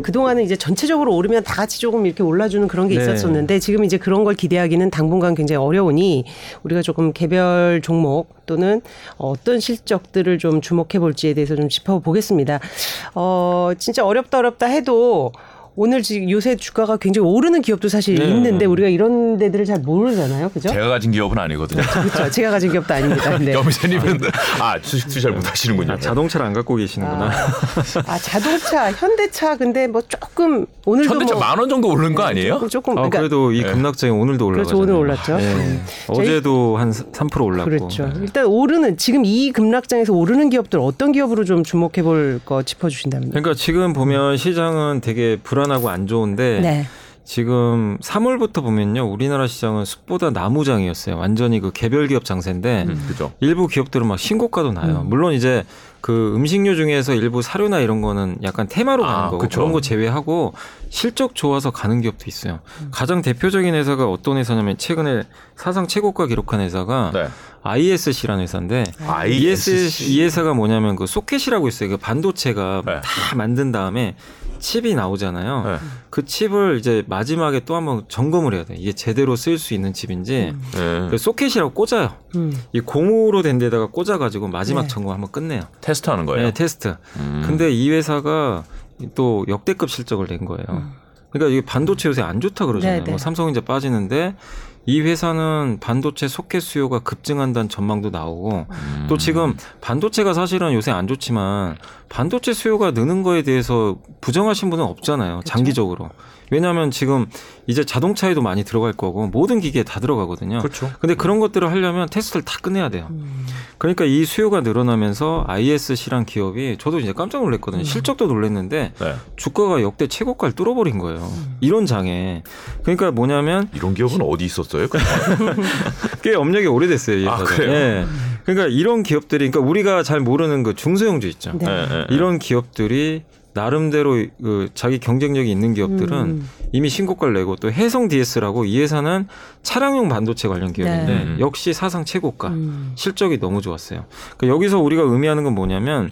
그 동안은 이제 전체적으로 오르면 다 같이 조금 이렇게 올라주는 그런 게 네. 있었었는데 지금 이제 그런 걸 기대하기는 당분간 굉장히 어려우니 우리가 조금 개별 종목 또는 어떤 실적들을 좀 주목해 볼지에 대해서 좀 짚어보겠습니다. 어, 진짜 어렵다 어렵다 해도 오늘 지금 요새 주가가 굉장히 오르는 기업도 사실 네. 있는데 우리가 이런 데들을 잘 모르잖아요. 그죠? 제가 가진 기업은 아니거든요. <laughs> 그렇죠. 제가 가진 기업도 아닙니다. <laughs> 네. 여미사님은 아 주식 투자를 못 하시는군요. 아, 자동차를 안 갖고 계시는구나. 아, 자동차, 현대차 근데 뭐 조금 오늘도 현대차 뭐 만원 정도 오른 거 아니에요? 조금, 조금 아, 그러니까 그래도 이 네. 급락장이 오늘도 올라가죠. 그렇죠. 오늘 올랐죠. 음. 어제도 한 3% 올랐고. 그렇죠. 네. 일단 오르는 지금 이 급락장에서 오르는 기업들 어떤 기업으로 좀 주목해 볼 거 짚어 주신다면. 그러니까 지금 보면 시장은 되게 불안 하고 안 좋은데 네. 지금 3월부터 보면요. 우리나라 시장은 숲보다 나무장이었어요. 완전히 그 개별 기업 장세인데 음, 그죠. 일부 기업들은 막 신고가도 나요. 물론 이제 그 음식료 중에서 일부 사료나 이런 거는 약간 테마로 가는 아, 거고 그쵸. 그런 거 제외하고 실적 좋아서 가는 기업도 있어요. 가장 대표적인 회사가 어떤 회사냐면 최근에 사상 최고가 기록한 회사가 네. ISC라는 회사인데 ISC. 이 회사가 뭐냐면 그 소켓이라고 있어요. 그 반도체가 네. 다 만든 다음에 칩이 나오잖아요. 네. 그 칩을 이제 마지막에 또 한번 점검을 해야 돼. 이게 제대로 쓸 수 있는 칩인지. 네. 그 소켓이라고 꽂아요. 음. 이 고무로 된 데다가 꽂아가지고 마지막 네. 점검 한번 끝내요. 테스트하는 거예요. 네, 테스트. 음. 근데 이 회사가 또 역대급 실적을 낸 거예요. 그러니까 이게 반도체 요새 안 좋다 그러잖아요. 네, 네. 뭐 삼성전자 빠지는데 이 회사는 반도체 소켓 수요가 급증한다는 전망도 나오고 음. 또 지금 반도체가 사실은 요새 안 좋지만 반도체 수요가 느는 거에 대해서 부정하신 분은 없잖아요. 장기적으로. 왜냐하면 지금 이제 자동차에도 많이 들어갈 거고 모든 기계에 다 들어가거든요. 그렇죠. 근데 그런 것들을 하려면 테스트를 다 끝내야 돼요. 음. 그러니까 이 수요가 늘어나면서 ISC란 기업이 저도 이제 깜짝 놀랐거든요. 실적도 놀랐는데 네. 주가가 역대 최고가를 뚫어버린 거예요. 이런 장에. 그러니까 뭐냐면 이런 기업은 어디 있었어요? <laughs> 꽤 업력이 오래됐어요. 이 아. 그래요? 예. 그러니까 이런 기업들이 그러니까 우리가 잘 모르는 그 중소형주 있죠. 네. 네, 네. 이런 기업들이 나름대로 그 자기 경쟁력이 있는 기업들은 음. 이미 신고가를 내고 또 해성 DS라고 이 회사는 차량용 반도체 관련 기업인데 네. 역시 사상 최고가 음. 실적이 너무 좋았어요. 그러니까 여기서 우리가 의미하는 건 뭐냐면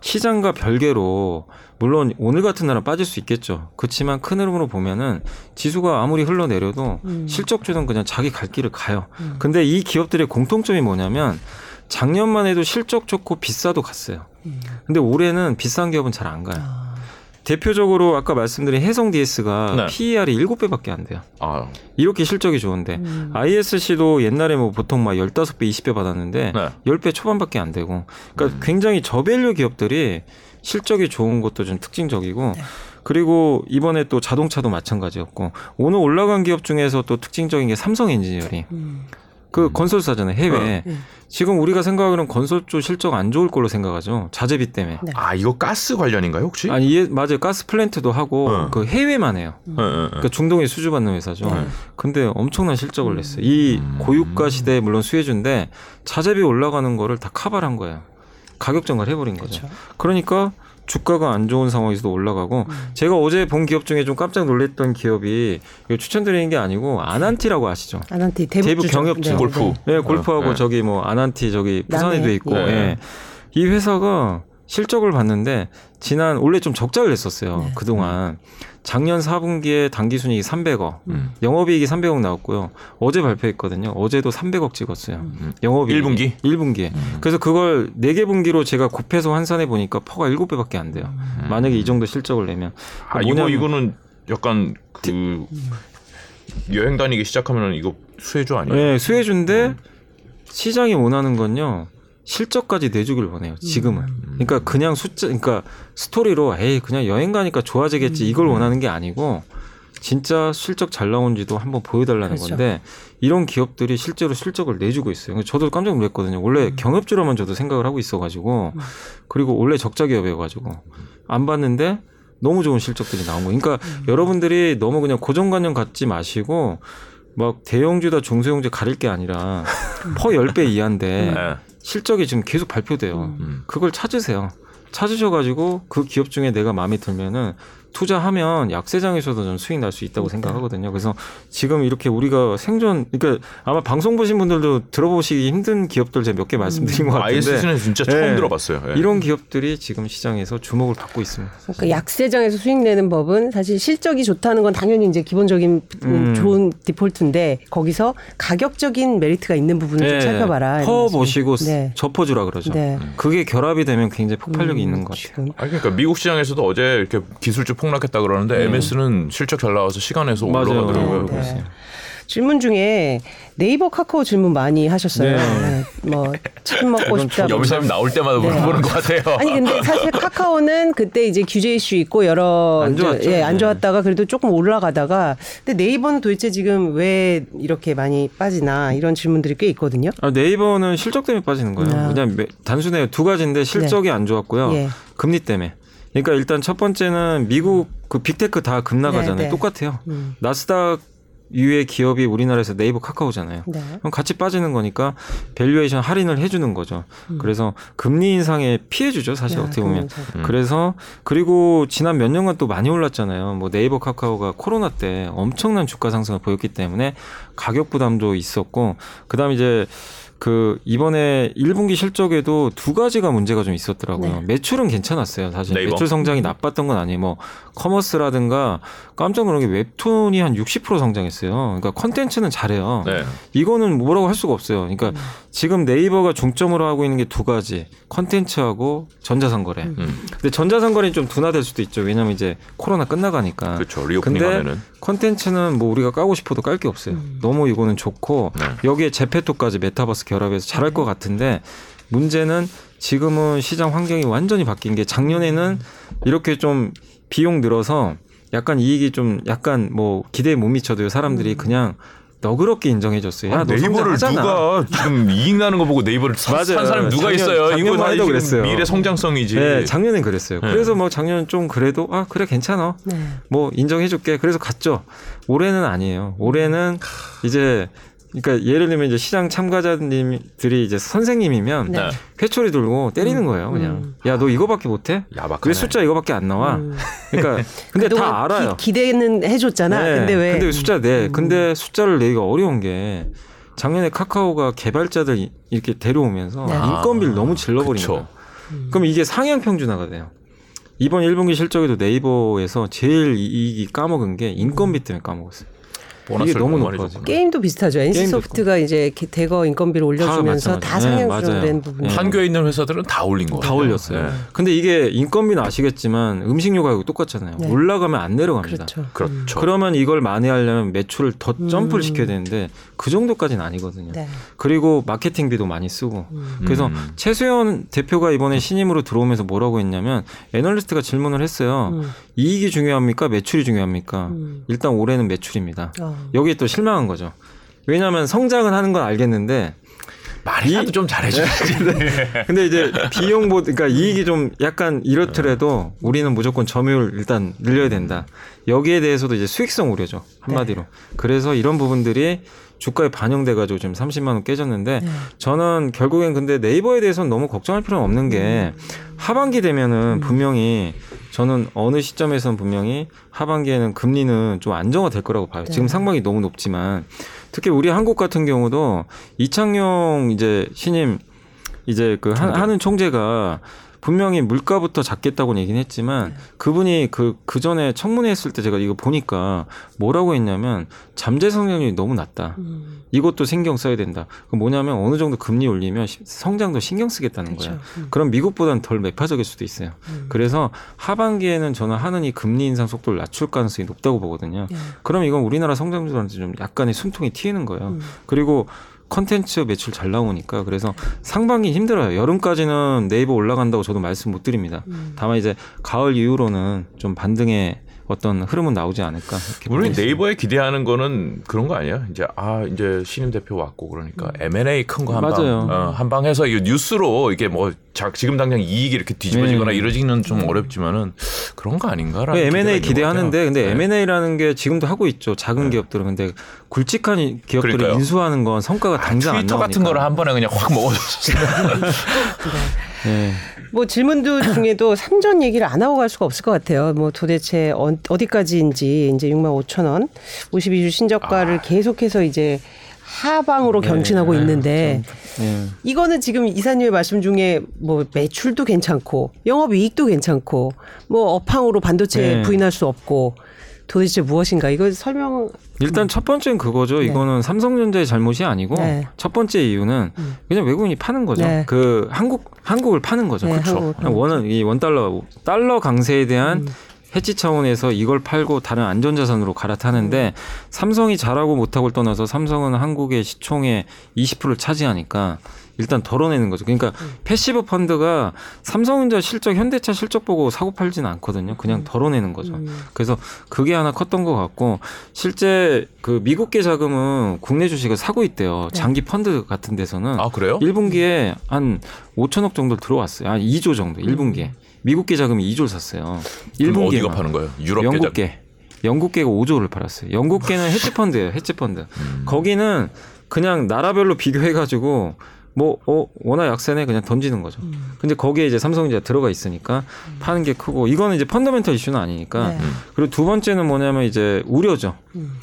시장과 별개로 물론 오늘 같은 날은 빠질 수 있겠죠. 그렇지만 큰 흐름으로 보면은 지수가 아무리 흘러내려도 음. 실적 주는 그냥 자기 갈 길을 가요. 근데 이 기업들의 공통점이 뭐냐면 작년만 해도 실적 좋고 비싸도 갔어요. 근데 올해는 비싼 기업은 잘 안 가요. 아. 대표적으로 아까 말씀드린 해성 DS가 네. PER이 7배밖에 안 돼요. 아, 이렇게 실적이 좋은데 음. ISC도 옛날에 뭐 보통 막 15배, 20배 받았는데 네. 10배 초반밖에 안 되고 그러니까 음. 굉장히 저밸류 기업들이 실적이 좋은 것도 좀 특징적이고 네. 그리고 이번에 또 자동차도 마찬가지였고 오늘 올라간 기업 중에서 또 특징적인 게 삼성 엔지니어링 음. 그 건설사잖아요 해외 네. 지금 우리가 생각하기로는 건설주 실적 안 좋을 걸로 생각하죠 자재비 때문에 네. 아 이거 가스 관련인가요 혹시? 아니 이해 맞아요 가스 플랜트도 하고 어. 그 해외만 해요 네, 네, 네. 그러니까 중동에 수주받는 회사죠. 네. 근데 엄청난 실적을 냈어요. 이 음. 고유가 시대에 물론 수혜주인데 자재비 올라가는 거를 다 커버를 한 거예요. 가격 정가를 해버린 거죠. 그렇죠. 그러니까 주가가 안 좋은 상황에서도 올라가고 제가 어제 본 기업 중에 좀 깜짝 놀랐던 기업이 이거 추천드리는 게 아니고 아난티라고 아시죠? 아난티 대북, 대북 주죠. 경협주. 네, 골프. 네. 네, 골프하고 네. 저기 뭐 아난티 저기 부산에도. 있고 네. 예. 이 회사가 실적을 봤는데 지난 원래 좀 적자를 냈었어요. 네. 그동안 작년 4분기에 당기 순이익이 300억, 음. 영업이익이 300억 나왔고요. 어제 발표했거든요. 어제도 300억 찍었어요. 음. 영업이익 1분기? 1분기에. 그래서 그걸 4개 분기로 제가 곱해서 환산해 보니까 PER가 7배밖에 안 돼요. 만약에 이 정도 실적을 내면 아 이거 뭐냐면- 이거는 약간 그 여행 다니기 시작하면 이거 수혜주 아니에요? 네, 수혜주인데 시장이 원하는 건요. 실적까지 내주길 원해요. 지금은. 그러니까 그냥 숫자, 그러니까 스토리로 에이 그냥 여행 가니까 좋아지겠지 이걸 원하는 게 아니고 진짜 실적 잘 나온지도 한번 보여달라는 그렇죠. 건데 이런 기업들이 실제로 실적을 내주고 있어요. 저도 깜짝 놀랐거든요. 원래 경협주로만 저도 생각을 하고 있어가지고 그리고 원래 적자 기업이어가지고 안 봤는데 너무 좋은 실적들이 나온 거예요. 그러니까 여러분들이 너무 그냥 고정관념 갖지 마시고 막 대형주다 중소형주 가릴 게 아니라 <laughs> 퍼 10배 이하인데 네. 실적이 지금 계속 발표돼요. 음. 그걸 찾으세요. 찾으셔가지고 그 기업 중에 내가 마음에 들면은 투자하면 약세장에서도 좀 수익 날 수 있다고 생각하거든요. 그래서 지금 이렇게 우리가 생존, 그러니까 아마 방송 보신 분들도 들어보시기 힘든 기업들 제가 몇 개 말씀드린 것 같은데 ISC는 진짜 처음 네. 들어봤어요. 예. 이런 기업들이 지금 시장에서 주목을 받고 있습니다. 그러니까 약세장에서 수익 내는 법은 사실 실적이 좋다는 건 당연히 이제 기본적인 음. 좋은 디폴트인데 거기서 가격적인 메리트가 있는 부분을 좀 살펴봐라. 퍼. 보시고 네. 접어주라 그러죠. 네. 그게 결합이 되면 굉장히 폭발력이 음, 있는 것 같아요. 지금 아 그러니까 미국 시장에서도 어제 이렇게 기술주 폭락했다 그러는데 MS는 실적 잘 나와서 시간에서 음. 올라가더라고요. 네. 그랬어요. 질문 중에 네이버 카카오 질문 많이 하셨어요. 네. 네. 뭐 치킨 먹고 싶다. 여비사님 나올 때마다 네. 물어보는 것 같아요. 아니 근데 사실 카카오는 그때 이제 규제 이슈 있고 여러 안 좋았죠. 예, 안 네. 좋았다가 그래도 조금 올라가다가 근데 네이버는 도대체 지금 왜 이렇게 많이 빠지나 이런 질문들이 꽤 있거든요. 아, 네이버는 실적 때문에 빠지는 거예요. 아. 그냥 매- 단순해요. 두 가지인데 실적이 안 좋았고요. 예. 금리 때문에. 그러니까 일단 첫 번째는 미국 그 빅테크 다 급락하잖아요. 네, 네. 똑같아요. 음. 나스닥 유의 기업이 우리나라에서 네이버 카카오잖아요. 네. 그럼 같이 빠지는 거니까 밸류에이션 할인을 해주는 거죠. 그래서 금리 인상에 피해주죠. 사실 네, 어떻게 보면. 음. 그래서 그리고 지난 몇 년간 또 많이 올랐잖아요. 뭐 네이버 카카오가 코로나 때 엄청난 주가 상승을 보였기 때문에 가격 부담도 있었고 그다음 이제 그 이번에 1분기 실적에도 두 가지가 문제가 좀 있었더라고요. 네. 매출은 괜찮았어요. 사실 네이버? 매출 성장이 나빴던 건 아니에요. 뭐 커머스라든가 깜짝 놀란 게 웹툰이 한 60% 성장했어요. 그러니까 컨텐츠는 잘해요. 네. 이거는 뭐라고 할 수가 없어요. 그러니까 음. 지금 네이버가 중점으로 하고 있는 게 두 가지. 컨텐츠하고 전자상거래. 음. 근데 전자상거래는 좀 둔화될 수도 있죠. 왜냐면 이제 코로나 끝나가니까. 그렇죠. 리오프닝 근데 하면은. 컨텐츠는 뭐 우리가 까고 싶어도 깔 게 없어요. 음. 너무 이거는 좋고 네. 여기에 제페토까지 메타버스 결합해서 잘할 것 같은데 문제는 지금은 시장 환경이 완전히 바뀐 게 작년에는 이렇게 좀 비용 늘어서 약간 이익이 좀 약간 뭐 기대에 못 미쳐도요 사람들이 그냥 너그럽게 인정해줬어요. 야, 아, 너 네이버를 성장하잖아. 누가 지금 이익 나는 거 보고 네이버를 사. 산 사람 누가 작년- 있어요? 이거 해도 그랬어요. 미래 성장성이지. 네, 작년엔 그랬어요. 네. 그래서 뭐 작년 좀 그래도 아 그래 괜찮아. 네. 뭐 인정해줄게. 그래서 갔죠. 올해는 아니에요. 올해는 이제 그러니까 예를 들면 이제 시장 참가자님들이 이제 선생님이면 네. 회초리 들고 때리는 거예요. 그냥 음. 야 너 이거밖에 못해? 야박하네. 왜 숫자 이거밖에 안 나와? 음. 그러니까 <laughs> 근데 다 알아요. 기, 대는 해 줬잖아. 네. 근데 왜? 근데 왜 숫자 내? 음. 근데 숫자를 내기가 어려운 게 작년에 카카오가 개발자들 이- 이렇게 데려오면서 네. 인건비를 아, 너무 질러버린. 거예요. 그럼 이게 상향 평준화가 돼요. 이번 1분기 실적에도 네이버에서 제일 이익이 까먹은 게 인건비 때문에 까먹었어요. 보너스를 이게 너무. 줬구나. 게임도 비슷하죠. NC 소프트가 이제 기- 대거 인건비를 올려주면서 다, 마찬가지. 네, 상향 부분. 네. 한교에 있는 회사들은 다 올린 거. 다 올렸어요. 근데 이게 인건비는 아시겠지만 음식료 가격 똑같잖아요. 네. 올라가면 안 내려갑니다. 그렇죠. 그렇죠. 그러면 이걸 만회하려면 매출을 더 음. 점프를 시켜야 되는데 그 정도까지는 아니거든요. 네. 그리고 마케팅비도 많이 쓰고 음. 그래서 음. 최수현 대표가 이번에 신임으로 들어오면서 뭐라고 했냐면 애널리스트가 질문을 했어요. 음. 이익이 중요합니까? 매출이 중요합니까? 음. 일단 올해는 매출입니다. 어. 여기에 또 실망한 거죠. 왜냐하면 성장은 하는 건 알겠는데 말이라도 좀 잘해줘야지. <laughs> 근데 이제 비용보 그러니까 이익이 좀 약간 이렇더라도 우리는 무조건 점유율 일단 늘려야 된다. 여기에 대해서도 이제 수익성 우려죠. 한마디로. 그래서 이런 부분들이 주가에 반영돼 가지고 지금 30만 원 깨졌는데 네. 저는 결국엔 근데 네이버에 대해서는 너무 걱정할 필요는 없는 게 하반기 되면은 분명히 저는 어느 시점에서는 분명히 하반기에는 금리는 좀 안정화 될 거라고 봐요. 지금 네. 상반기 너무 높지만 특히 우리 한국 같은 경우도 이창용 이제 신임 이제 그 하, 하는 총재가 분명히 물가부터 잡겠다고는 얘기는 했지만 그분이 그, 그 전에 청문회 했을 때 제가 이거 보니까 뭐라고 했냐면 잠재 성장률이 너무 낮다. 음. 이것도 신경 써야 된다. 그 뭐냐면 어느 정도 금리 올리면 시- 성장도 신경 쓰겠다는 그렇죠. 거야. 음. 그럼 미국보다는 덜 매파적일 수도 있어요. 음. 그래서 하반기에는 저는 하는 이 금리 인상 속도를 낮출 가능성이 높다고 보거든요. 네. 그럼 이건 우리나라 성장률한테 좀 약간의 숨통이 튀는 거예요. 음. 그리고 컨텐츠 매출 잘 나오니까 그래서 상반기 힘들어요. 여름까지는 네이버 올라간다고 저도 말씀 못 드립니다. 음. 다만 이제 가을 이후로는 좀 반등의 어떤 흐름은 나오지 않을까. 우리. 네이버에 기대하는 거는 그런 거 아니야? 이제 아 이제 신임 대표 왔고 그러니까 M&A 큰 거 한방. 어, 한방 해서 이 뉴스로 이게 뭐 자, 지금 당장 이익이 이렇게 뒤집어지거나 네. 이러지는 좀 어렵지만은 그런 거 아닌가라는 M&A 기대하는데. 근데 네. M&A라는 게 지금도 하고 있죠. 작은 기업들은 근데 굵직한 이- 기업들을 그러니까요. 인수하는 건 성과가 당장 안 트위터 나오니까. 같은 거를 한 번에 그냥 확 먹어줬으면 <laughs> 네. 뭐 질문도 <laughs> 중에도 삼전 얘기를 안 하고 갈 수가 없을 것 같아요. 뭐 도대체 어, 어디까지인지 이제 6만 5천 원, 52주 신저가를 아. 계속해서 이제 하방으로 네, 경신하고 있는데 네. 이거는 지금 이사님의 말씀 중에 뭐 매출도 괜찮고 영업 이익도 괜찮고 뭐 업황으로 반도체 네. 부인할 수 없고 도대체 무엇인가 이거 설명 일단 첫 번째는 그거죠. 네. 이거는 삼성전자의 잘못이 아니고 네. 첫 번째 이유는 음. 그냥 외국인이 파는 거죠. 네. 그 한국 한국을 파는 거죠. 네, 그렇죠. 한국. 원은 이 원 달러 달러 강세에 대한 음. 해지 차원에서 이걸 팔고 다른 안전자산으로 갈아타는데 삼성이 잘하고 못하고를 떠나서 삼성은 한국의 시총의 20%를 차지하니까 일단 덜어내는 거죠. 그러니까 패시브 펀드가 삼성전자 실적, 현대차 실적 보고 사고 팔지는 않거든요. 그냥 덜어내는 거죠. 음. 그래서 그게 하나 컸던 것 같고 실제 그 미국계 자금은 국내 주식을 사고 있대요. 네. 장기 펀드 같은 데서는 아 그래요? 1분기에 한 5천억 정도 들어왔어요. 한 2조 정도 1분기에. 미국계 자금이 2조를 샀어요. 1분기에 어디가 파는 거예요? 유럽 영국 계. 영국계가 5조를 팔았어요. 영국계는 <laughs> 헤지펀드예요. 헤지펀드. 거기는 그냥 나라별로 비교해가지고 뭐, 어, 워낙 약세네 그냥 던지는 거죠. 근데 거기에 이제 삼성전자 들어가 있으니까 파는 게 크고 이거는 이제 펀더멘털 이슈는 아니니까. 네. 그리고 두 번째는 뭐냐면 이제 우려죠. 음.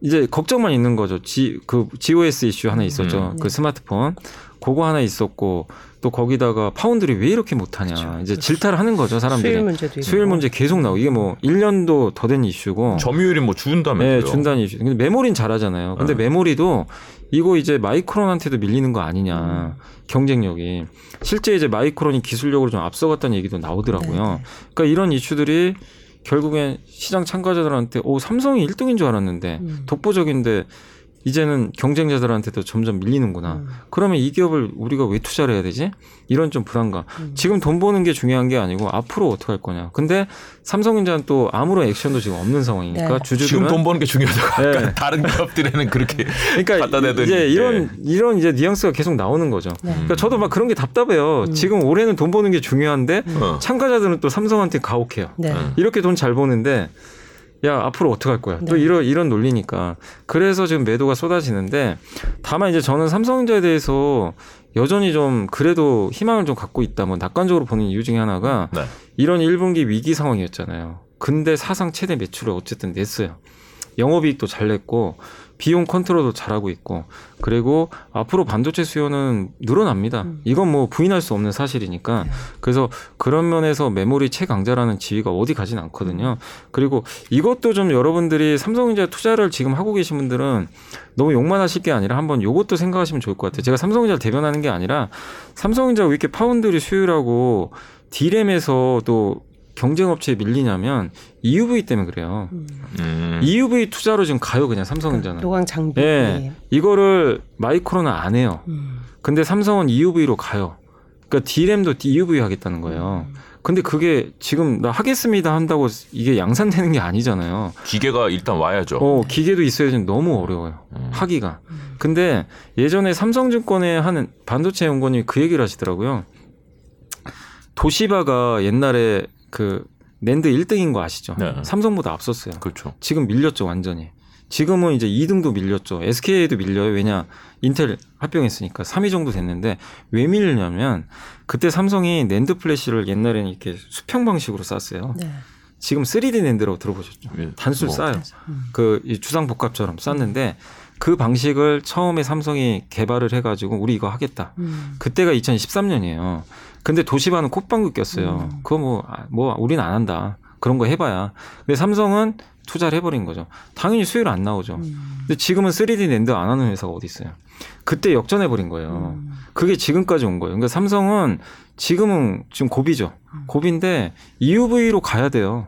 이제 걱정만 있는 거죠. G 그 GOS 이슈 하나 있었죠. 음. 그 스마트폰. 그거 하나 있었고 또 거기다가 파운드리 왜 이렇게 못하냐. 그렇죠. 이제 질타를 하는 거죠, 사람들이. 수율 문제도 있고. 수율 문제 계속 나오고 이게 뭐 1년도 더 된 이슈고. 점유율이 뭐 준다면서요? 네, 준단 이슈. 근데 메모리는 잘하잖아요. 근데 네. 메모리도 이거 이제 마이크론한테도 밀리는 거 아니냐. 경쟁력이. 실제 이제 마이크론이 기술력으로 좀 앞서갔다는 얘기도 나오더라고요. 그러니까 이런 이슈들이 결국엔 시장 참가자들한테 오 삼성이 1등인 줄 알았는데 음. 독보적인데 이제는 경쟁자들한테도 점점 밀리는구나. 음. 그러면 이 기업을 우리가 왜 투자를 해야 되지? 이런 좀 불안감. 음. 지금 돈 버는 게 중요한 게 아니고 앞으로 어떻게 할 거냐. 근데 삼성전자는 또 아무런 액션도 지금 없는 상황이니까 네. 주주들은 지금 돈 버는 게 중요하다고 네. <laughs> 다른 기업들에는 그렇게 그러니까 갖다 대더니 이제 이런 네. 이런 이제 뉘앙스가 계속 나오는 거죠. 네. 그러니까 저도 막 그런 게 답답해요. 음. 지금 올해는 돈 버는 게 중요한데 어. 참가자들은 또 삼성한테 가혹해요. 네. 음. 이렇게 돈 잘 버는데 야 앞으로 어떻게 할 거야? 또 네. 이런 이런 논리니까 그래서 지금 매도가 쏟아지는데 다만 이제 저는 삼성전자에 대해서 여전히 좀 그래도 희망을 좀 갖고 있다. 뭐 낙관적으로 보는 이유 중에 하나가 네. 이런 1분기 위기 상황이었잖아요. 근데 사상 최대 매출을 어쨌든 냈어요. 영업이익도 잘 냈고 비용 컨트롤도 잘하고 있고 그리고 앞으로 반도체 수요는 늘어납니다. 음. 이건 뭐 부인할 수 없는 사실이니까 네. 그래서 그런 면에서 메모리 최강자라는 지위가 어디 가진 않거든요. 그리고 이것도 좀 여러분들이 삼성전자 투자를 지금 하고 계신 분들은 너무 욕만 하실 게 아니라 한번 요것도 생각하시면 좋을 것 같아요. 제가 삼성전자를 대변하는 게 아니라 삼성전자가 왜 이렇게 파운드리 수율하고 디램에서 또 경쟁업체에 밀리냐면 EUV 때문에 그래요. 음. 음. EUV 투자로 지금 가요 그냥 삼성전자는. 노광 장비. 예. 이거를 마이크론은 안 해요. 음. 근데 삼성은 EUV로 가요. 그러니까 D램도 EUV 하겠다는 거예요. 음. 근데 그게 지금 나 하겠습니다 한다고 이게 양산되는 게 아니잖아요. 기계가 일단 와야죠. 어, 기계도 있어야 지 너무 어려워요. 음. 하기가. 음. 근데 예전에 삼성증권에 하는 반도체 연구원이 그 얘기를 하시더라고요. 도시바가 옛날에 그 낸드 1등인 거 아시죠? 네. 삼성보다 앞섰어요. 그렇죠. 지금 밀렸죠, 완전히. 지금은 이제 2등도 밀렸죠. SK에도 밀려요. 왜냐? 인텔 합병했으니까 3위 정도 됐는데 왜 밀리냐면 그때 삼성이 낸드 플래시를 옛날에는 이렇게 수평 방식으로 쌌어요. 네. 지금 3D 낸드라고 들어보셨죠? 예, 단술 뭐, 싸요. 음. 그이 주상 복합처럼 쌌는데 그 방식을 처음에 삼성이 개발을 해가지고 우리 이거 하겠다. 음. 그때가 2013년이에요. 근데 도시바는 콧방귀 꼈어요. 음. 그거 뭐, 아, 뭐, 우리는 안 한다. 그런 거 해봐야. 근데 삼성은 투자를 해버린 거죠. 당연히 수율 안 나오죠. 음. 근데 지금은 3D 낸드 안 하는 회사가 어디 있어요? 그때 역전해버린 거예요. 음. 그게 지금까지 온 거예요. 그러니까 삼성은 지금은 지금 고비죠. 음. 고비인데 EUV로 가야 돼요.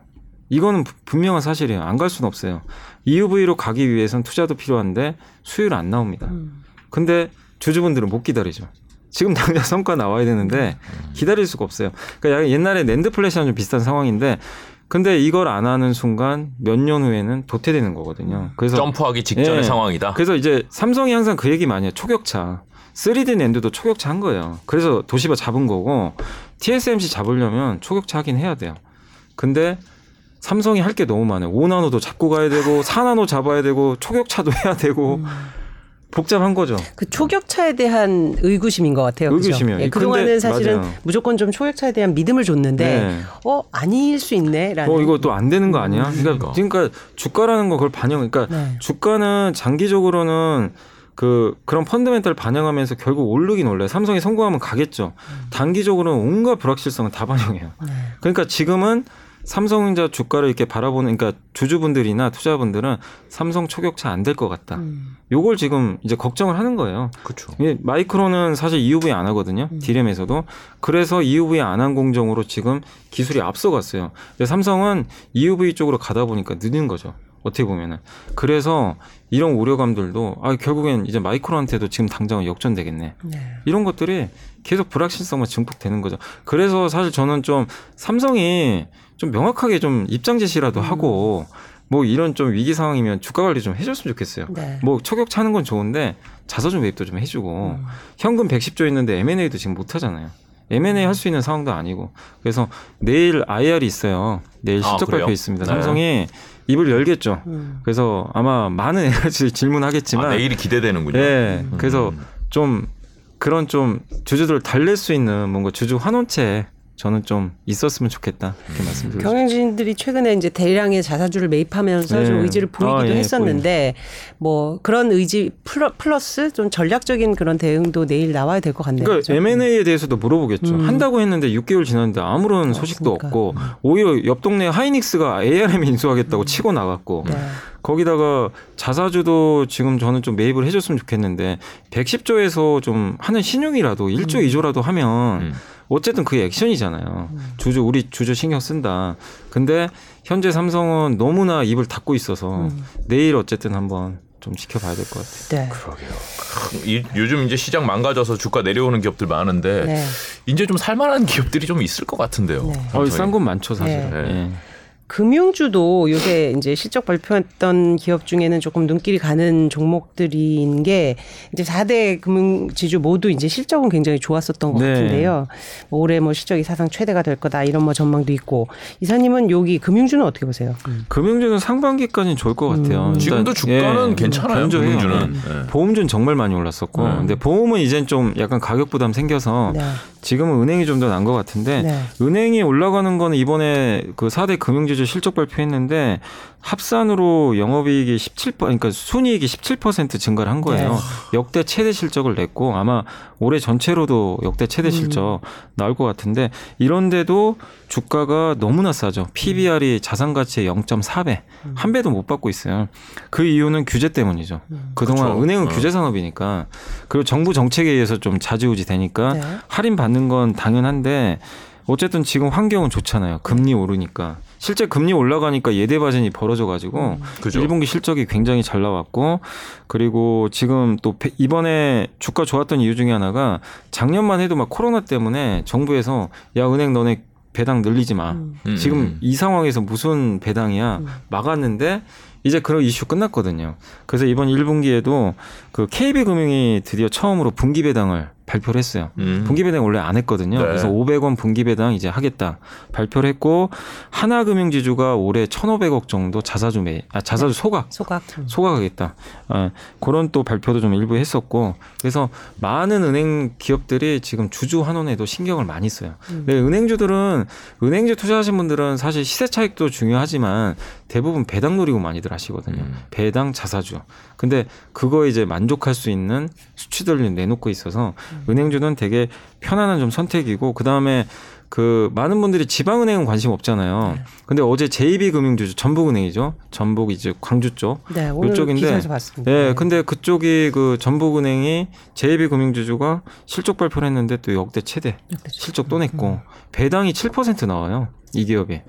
이거는 부- 분명한 사실이에요. 안 갈 수는 없어요. EUV로 가기 위해선 투자도 필요한데 수율 안 나옵니다. 음. 근데 주주분들은 못 기다리죠. 지금 당장 성과 나와야 되는데 기다릴 수가 없어요. 그러니까 옛날에 NAND flash랑 좀 비슷한 상황인데 근데 이걸 안 하는 순간 몇 년 후에는 도태되는 거거든요. 그래서 점프하기 직전의 예. 상황이다. 그래서 이제 삼성이 항상 그 얘기 많이 해요. 초격차. 3D NAND도 초격차 한 거예요. 그래서 도시바 잡은 거고 TSMC 잡으려면 초격차 하긴 해야 돼요. 근데 삼성이 할 게 너무 많아요. 5나노도 잡고 가야 되고 4나노 잡아야 되고 초격차도 해야 되고 음. 복잡한 거죠. 그 초격차에 대한 의구심인 것 같아요. 그죠? 의구심이요. 예, 그동안은 근데 사실은 맞아요. 무조건 좀 초격차에 대한 믿음을 줬는데 네. 어 아닐 수 있네라는. 어 이거 또 안 되는 거 아니야? 그러니까, 그러니까. 그러니까 주가라는 거 그걸 반영. 그러니까 네. 주가는 장기적으로는 그 그런 펀더멘탈 반영하면서 결국 오르긴 올라요. 삼성이 성공하면 가겠죠. 단기적으로는 온갖 불확실성을 다 반영해요. 네. 그러니까 지금은 삼성전자 주가를 이렇게 바라보는 그러니까 주주분들이나 투자분들은 삼성 초격차 안 될 것 같다. 음. 요걸 지금 이제 걱정을 하는 거예요. 그렇죠. 이게 마이크론은 사실 EUV 안 하거든요. 음. 디램에서도. 그래서 EUV 안 한 공정으로 지금 기술이 앞서갔어요. 근데 삼성은 EUV 쪽으로 가다 보니까 늦은 거죠. 어떻게 보면은. 그래서 이런 우려감들도 아 결국엔 이제 마이크론한테도 지금 당장은 역전되겠네. 네. 이런 것들이 계속 불확실성만 증폭되는 거죠. 그래서 사실 저는 좀 삼성이 좀 명확하게 좀 입장 제시라도 음. 하고 뭐 이런 좀 위기 상황이면 주가 관리 좀 해줬으면 좋겠어요. 네. 뭐 초격차 하는 건 좋은데 자사주 매입도 좀 해주고 음. 현금 110조 있는데 M&A도 지금 못 하잖아요. M&A 할 수 있는 상황도 아니고 그래서 내일 IR이 있어요. 내일 아, 실적 그래요? 발표 있습니다. 네. 삼성이 입을 열겠죠. 음. 그래서 아마 많은 <laughs> 애들이 질문하겠지만 아, 내일이 기대되는군요. 예, 그래서 음. 좀 그런 좀 주주들을 달랠 수 있는 뭔가 주주 환원체 저는 좀 있었으면 좋겠다 이렇게 말씀드리고 싶습니다. 경영진들이 최근에 이제 대량의 자사주를 매입하면서 네. 좀 의지를 보이기도 아, 예, 했었는데 뭐 그런 의지 플러- 플러스 좀 전략적인 그런 대응도 내일 나와야 될 것 같네요. 그러니까 그죠? M&A에 대해서도 물어보겠죠. 음. 한다고 했는데 6개월 지났는데 아무런 소식도 그러니까. 없고 오히려 옆 동네 하이닉스가 ARM 인수하겠다고 치고 나갔고 네. 거기다가 자사주도 지금 저는 좀 매입을 해줬으면 좋겠는데 110조에서 좀 하는 신용이라도 1조 2조라도 하면 음. 어쨌든 그게 액션이잖아요. 주주 우리 주주 신경 쓴다. 근데 현재 삼성은 너무나 입을 닫고 있어서 내일 어쨌든 한번 좀 지켜봐야 될 것 같아요. 네. 그러게요. 이, 요즘 이제 시장 망가져서 주가 내려오는 기업들 많은데 네. 이제 좀 살만한 기업들이 좀 있을 것 같은데요. 네. 어, 싼건 많죠 사실. 네. 네. 예. 금융주도 요새 이제 실적 발표했던 기업 중에는 조금 눈길이 가는 종목들인 게 이제 4대 금융지주 모두 이제 실적은 굉장히 좋았었던 것 네. 같은데요. 뭐 올해 뭐 실적이 사상 최대가 될 거다 이런 뭐 전망도 있고 이사님은 여기 금융주는 어떻게 보세요? 금융주는 상반기까지는 좋을 것 같아요. 음. 지금도 주가는 예, 괜찮아요. 금융주는. 예. 예. 보험주는 정말 많이 올랐었고, 네. 근데 보험은 이젠 좀 약간 가격 부담 생겨서 네. 지금은 은행이 좀 더 난 것 같은데 네. 은행이 올라가는 거는 이번에 그 4대 금융지주 실적 발표했는데 합산으로 영업이익이 17% 그러니까 순이익이 17% 증가를 한 거예요. 네. 역대 최대 실적을 냈고 아마 올해 전체로도 역대 최대 음. 실적 나올 것 같은데 이런데도 주가가 너무나 싸죠. PBR이 자산 가치의 0.4배 음. 한 배도 못 받고 있어요. 그 이유는 규제 때문이죠. 그동안 그쵸. 은행은 어. 규제 산업이니까 그리고 정부 정책에 의해서 좀 자지우지 되니까 네. 할인 받는 건 당연한데 어쨌든 지금 환경은 좋잖아요. 금리 오르니까. 실제 금리 올라가니까 예대 바진이 벌어져 가지고 그죠. 1분기 실적이 굉장히 잘 나왔고 그리고 지금 또 배- 이번에 주가 좋았던 이유 중에 하나가 작년만 해도 막 코로나 때문에 정부에서 야 은행 너네 배당 늘리지 마. 음. 음, 지금 음. 이 상황에서 무슨 배당이야 막았는데 이제 그런 이슈 끝났거든요. 그래서 이번 1분기에도 그 KB금융이 드디어 처음으로 분기 배당을 발표를 했어요. 음. 분기 배당 원래 안 했거든요. 네. 그래서 500원 분기 배당 이제 하겠다 발표를 했고 하나금융지주가 올해 1,500억 정도 자사주 매, 아 자사주 소각 소각. 음. 소각하겠다. 아, 그런 또 발표도 좀 일부 했었고 그래서 많은 은행 기업들이 지금 주주 환원에도 신경을 많이 써요. 음. 근데 은행주들은 은행주 투자하신 분들은 사실 시세 차익도 중요하지만 대부분 배당 노리고 많이들 하시거든요. 음. 배당 자사주. 근데 그거 이제 만족할 수 있는 수치들을 내놓고 있어서 음. 은행주는 되게 편안한 좀 선택이고 그 다음에 그 많은 분들이 지방은행은 관심 없잖아요. 네. 근데 어제 JB금융주주 전북은행이죠. 전북 이제 광주 쪽. 네, 이쪽인데. 예, 근데 그쪽이 그 전북은행이 JB금융주주가 실적 발표를 했는데 또 역대 최대 실적 또 냈고 배당이 7% 나와요. 이 기업이.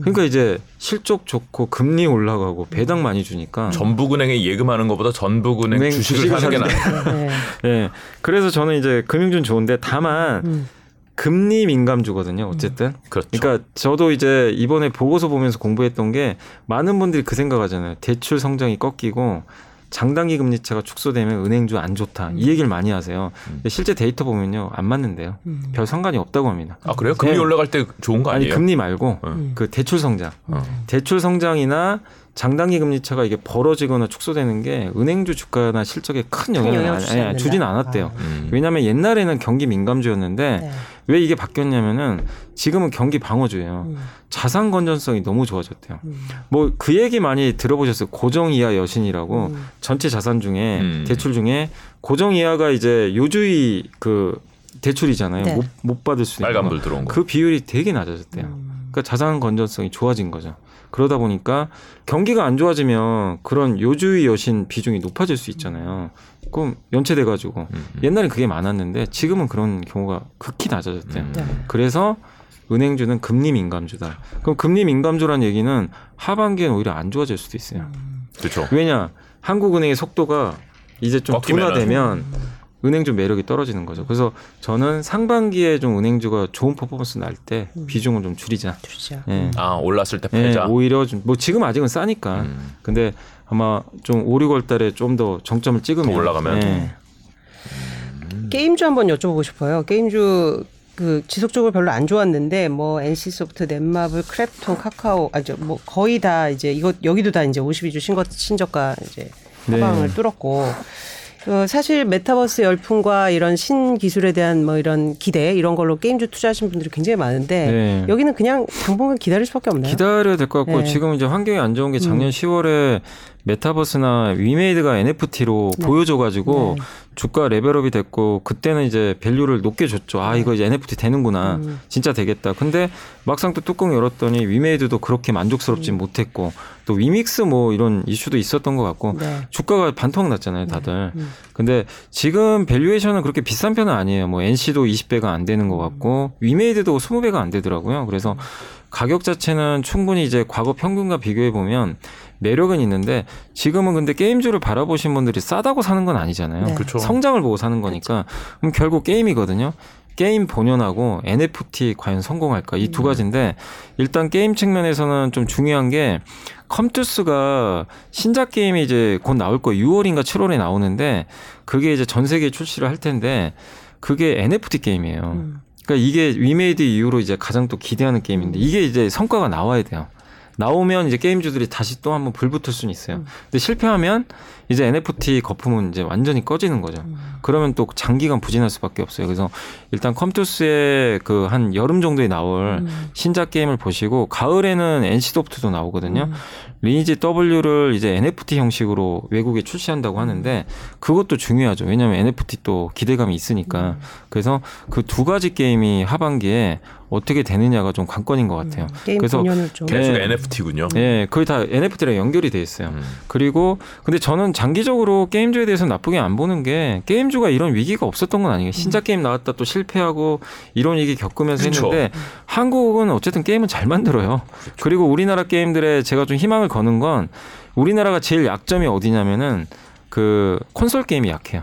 그러니까 이제 실적 좋고 금리 올라가고 배당 많이 주니까 전북은행에 예금하는 것보다 전북은행 은행 주식을 주식을 사는 게 사는 나아요. 네. 예. 그래서 저는 이제 금융주는 좋은데 다만 음. 금리 민감주거든요. 어쨌든. 그렇죠. 그러니까 저도 이제 이번에 보고서 보면서 공부했던 게 많은 분들이 그 생각하잖아요. 대출 성장이 꺾이고 장단기 금리차가 축소되면 은행주 안 좋다. 이 얘기를 많이 하세요. 근데 실제 데이터 보면요. 안 맞는데요. 음. 별 상관이 없다고 합니다. 아 그래요? 금리 네. 올라갈 때 좋은 거 아니 아니에요? 금리 말고 음. 그 대출 성장. 어. 대출 성장이나 장단기 금리차가 이게 벌어지거나 축소되는 게 은행주 주가나 실적에 큰 영향을 영향을 안- 아니? 주진 않았대요. 아. 음. 왜냐하면 옛날에는 경기 민감주였는데 네. 왜 이게 바뀌었냐면은 지금은 경기 방어주예요. 음. 자산 건전성이 너무 좋아졌대요. 음. 뭐그 얘기 많이 들어보셨어요. 고정 이하 여신이라고 음. 전체 자산 중에 음. 대출 중에 고정 이하가 이제 요주의 그 대출이잖아요. 네. 못, 못 받을 수 있는 빨간불 거. 들어온 거. 그 비율이 되게 낮아졌대요. 음. 그러니까 자산 건전성이 좋아진 거죠. 그러다 보니까 경기가 안 좋아지면 그런 요주의 여신 비중이 높아질 수 있잖아요. 그럼 연체돼 가지고 음. 옛날엔 그게 많았는데 지금은 그런 경우가 극히 낮아졌대요. 음. 네. 그래서 은행주는 금리 민감주다. 그럼 금리 민감주란 얘기는 하반기엔 오히려 안 좋아질 수도 있어요. 그렇죠. 왜냐? 한국은행의 속도가 이제 좀. 둔화되면 은행주 매력이 떨어지는 거죠. 그래서 저는 상반기에 좀 은행주가 좋은 퍼포먼스 날 때 비중을 좀 줄이자. 주시죠. 예. 아 올랐을 때 예, 패자. 오히려 좀 뭐 지금 아직은 싸니까. 음. 근데 아마 좀 5, 6월 달에 좀 더 정점을 찍으면 더 올라가면? 예. 게임주 한번 여쭤보고 싶어요. 게임주 그 지속적으로 별로 안 좋았는데 뭐 NC 소프트, 넷마블, 크랩톤, 카카오 아저 뭐 거의 다 이제 이거 여기도 다 이제 52주 신거 신저가 이제 하방을 네. 뚫었고 어, 사실 메타버스 열풍과 이런 신기술에 대한 뭐 이런 기대 이런 걸로 게임주 투자하신 분들이 굉장히 많은데 네. 여기는 그냥 당분간 기다릴 수밖에 없나요? 기다려야 될 것 같고 네. 지금 이제 환경이 안 좋은 게 작년 음. 10월에 메타버스나 위메이드가 NFT로 네. 보여줘가지고 네. 주가 level up이 됐고 그때는 이제 value를 높게 줬죠. 아 이거 이제 NFT 되는구나, 음. 진짜 되겠다. 근데 막상 또 뚜껑 열었더니 위메이드도 그렇게 만족스럽진 음. 못했고 또 위믹스 뭐 이런 이슈도 있었던 것 같고 네. 주가가 반토막 났잖아요, 다들. 음. 근데 지금 valuation은 그렇게 비싼 편은 아니에요. 뭐 NC도 20배가 안 되는 것 같고 위메이드도 20배가 안 되더라고요. 그래서 가격 자체는 충분히 이제 과거 평균과 비교해 보면 매력은 있는데 지금은 근데 게임주를 바라보신 분들이 싸다고 사는 건 아니잖아요. 네. 그렇죠. 성장을 보고 사는 거니까 그럼 결국 게임이거든요. 게임 본연하고 NFT 과연 성공할까 이 두 가지인데 일단 게임 측면에서는 좀 중요한 게 컴투스가 신작 게임이 이제 곧 나올 거예요. 6월인가 7월에 나오는데 그게 이제 전 세계에 출시를 할 텐데 그게 NFT 게임이에요. 음. 그러니까 이게 위메이드 이후로 이제 가장 또 기대하는 게임인데 이게 이제 성과가 나와야 돼요. 나오면 이제 게임주들이 다시 또 한번 불 붙을 수는 있어요. 근데 실패하면 이제 NFT 거품은 이제 완전히 꺼지는 거죠. 그러면 또 장기간 부진할 수밖에 없어요. 그래서 일단 컴투스의 그 한 여름 정도에 나올 음. 신작 게임을 보시고 가을에는 NC소프트도 나오거든요. 리니지 W를 이제 NFT 형식으로 외국에 출시한다고 하는데 그것도 중요하죠. 왜냐하면 NFT 또 기대감이 있으니까. 그래서 그 두 가지 게임이 하반기에 어떻게 되느냐가 좀 관건인 것 같아요. 게임 그래서 계속 네. NFT군요. 예, 거의 다 NFT랑 연결이 돼 있어요. 음. 그리고 근데 저는 장기적으로 게임주에 대해서 나쁘게 안 보는 게 게임주가 이런 위기가 없었던 건 아니에요. 신작 게임 나왔다 또 실패하고 이런 위기 겪으면서 그쵸. 했는데 한국은 어쨌든 게임은 잘 만들어요. 그리고 우리나라 게임들에 제가 좀 희망을 거는 건 우리나라가 제일 약점이 어디냐면은 그 콘솔 게임이 약해요.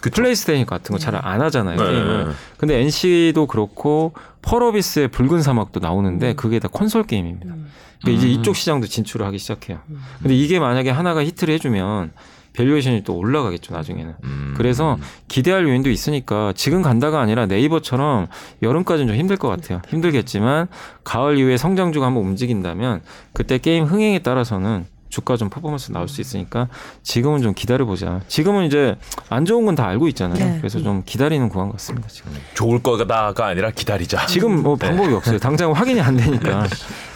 그쵸. 플레이스테이션 같은 거 잘 안 하잖아요, 네. 게임을. 근데 NC도 그렇고 펄어비스의 붉은 사막도 나오는데 그게 다 콘솔 게임입니다. 그러니까 이제 음. 이쪽 시장도 진출을 하기 시작해요. 근데 이게 만약에 하나가 히트를 해주면 valuation이 또 올라가겠죠 나중에는. 음. 그래서 기대할 요인도 있으니까 지금 간다가 아니라 네이버처럼 여름까지는 좀 힘들 것 같아요. 힘들겠지만 가을 이후에 성장주가 한번 움직인다면 그때 게임 흥행에 따라서는 주가 좀 퍼포먼스 나올 수 있으니까 지금은 좀 기다려 보자. 지금은 이제 안 좋은 건 다 알고 있잖아요. 네. 그래서 좀 기다리는 구간 같습니다. 지금. 좋을 거다가 아니라 기다리자. 지금 뭐 방법이 없어요. 당장 확인이 안 되니까.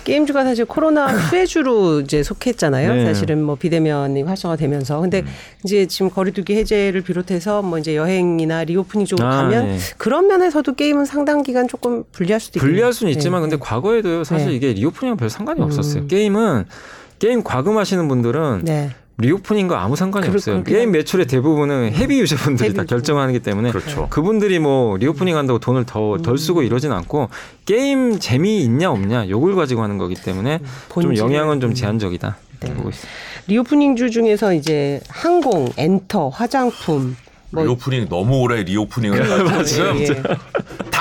게임주가 사실 코로나 수혜주로 이제 속했잖아요. 네. 사실은 뭐 비대면이 활성화되면서. 근데 이제 지금 거리두기 해제를 비롯해서 뭐 이제 여행이나 reopening 쪽으로 아, 가면 네. 그런 면에서도 게임은 상당 기간 조금 불리할 수도 있겠네요. 불리할 수는 네. 있지만 근데 과거에도 사실 네. 이게 reopening은 별 상관이 음. 없었어요. 게임은 게임 과금하시는 분들은 네. reopening과 아무 상관이 그렇- 없어요. 게임 한- 매출의 대부분은 heavy user분들이 heavy 다 user. 결정하기 때문에 그렇죠. 그분들이 뭐 reopening 한다고 돈을 더 덜 음. 쓰고 이러진 않고 게임 재미 있냐 없냐 요걸 가지고 하는 거기 때문에 좀 영향은 좀 음. 제한적이다 네. 보고 있습니다. reopening주 중에서 이제 항공, 엔터, 화장품 뭐 reopening 너무 오래 reopening을 <laughs> 해가지고 지금 예, 예.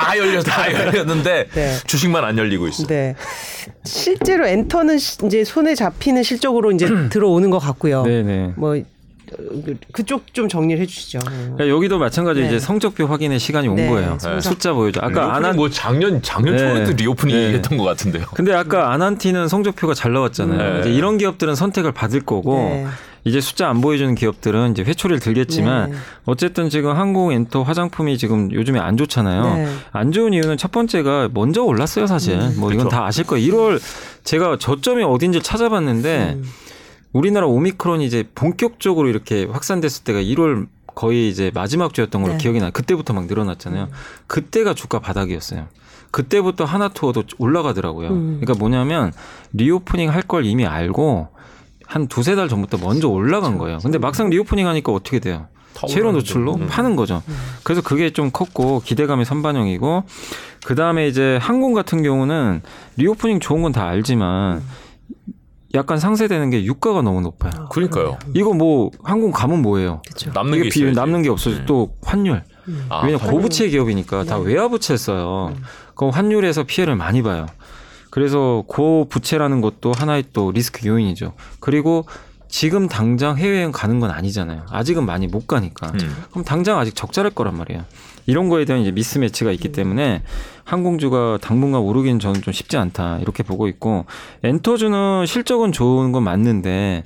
다 열려 다 열렸는데 네. 주식만 안 열리고 있어. 네. 실제로 엔터는 시- 이제 손에 잡히는 실적으로 이제 <clears throat> 들어오는 것 같고요. 네네. 뭐 어, 그쪽 좀 정리를 해주시죠. 그러니까 여기도 마찬가지로 네. 이제 성적표 확인의 시간이 온 네, 거예요. 성적. 숫자 보여줘. 아까 안한 뭐 작년 작년 네. 초에도 reopening 네. 했던 것 같은데요. 근데 아까 아난티는 성적표가 잘 나왔잖아요. 네. 이제 이런 기업들은 선택을 받을 거고 네. 이제 숫자 안 보여주는 기업들은 이제 회초리를 들겠지만 네. 어쨌든 지금 항공, 엔터, 화장품이 지금 요즘에 안 좋잖아요. 네. 안 좋은 이유는 첫 번째가 먼저 올랐어요, 사실. 뭐 이건 그쵸. 다 아실 거예요. 1월 제가 저점이 어딘지 찾아봤는데 음. 우리나라 오미크론이 이제 본격적으로 이렇게 확산됐을 때가 1월 거의 이제 마지막 주였던 걸로 네. 기억이 나요. 그때부터 막 늘어났잖아요. 그때가 주가 바닥이었어요. 그때부터 하나 투어도 올라가더라고요. 음. 그러니까 뭐냐면 reopening 할 걸 이미 알고 한 두세 달 전부터 먼저 올라간 거예요. 근데 막상 reopening 하니까 어떻게 돼요? 다 채로. 노출로 음. 파는 거죠. 그래서 그게 좀 컸고 기대감이 선반영이고 그 다음에 이제 항공 같은 경우는 reopening 좋은 건 다 알지만 약간 상쇄되는 게 유가가 너무 높아요. 그러니까요. 이거 뭐 항공 가면 뭐예요? 그렇죠. 남는 게 비. 남는 게 없어져 네. 또 환율. 아, 왜냐면 환율. 고부채 기업이니까 다 네. 외화부채 써요. 그럼 환율에서 피해를 많이 봐요. 그래서 고 부채라는 것도 하나의 또 리스크 요인이죠. 그리고 지금 당장 해외여행 가는 건 아니잖아요. 아직은 많이 못 가니까. 음. 그럼 당장 아직 적자랄 거란 말이에요. 이런 거에 대한 이제 미스매치가 있기 때문에 항공주가 당분간 오르기는 저는 좀 쉽지 않다 이렇게 보고 있고 엔터주는 실적은 좋은 건 맞는데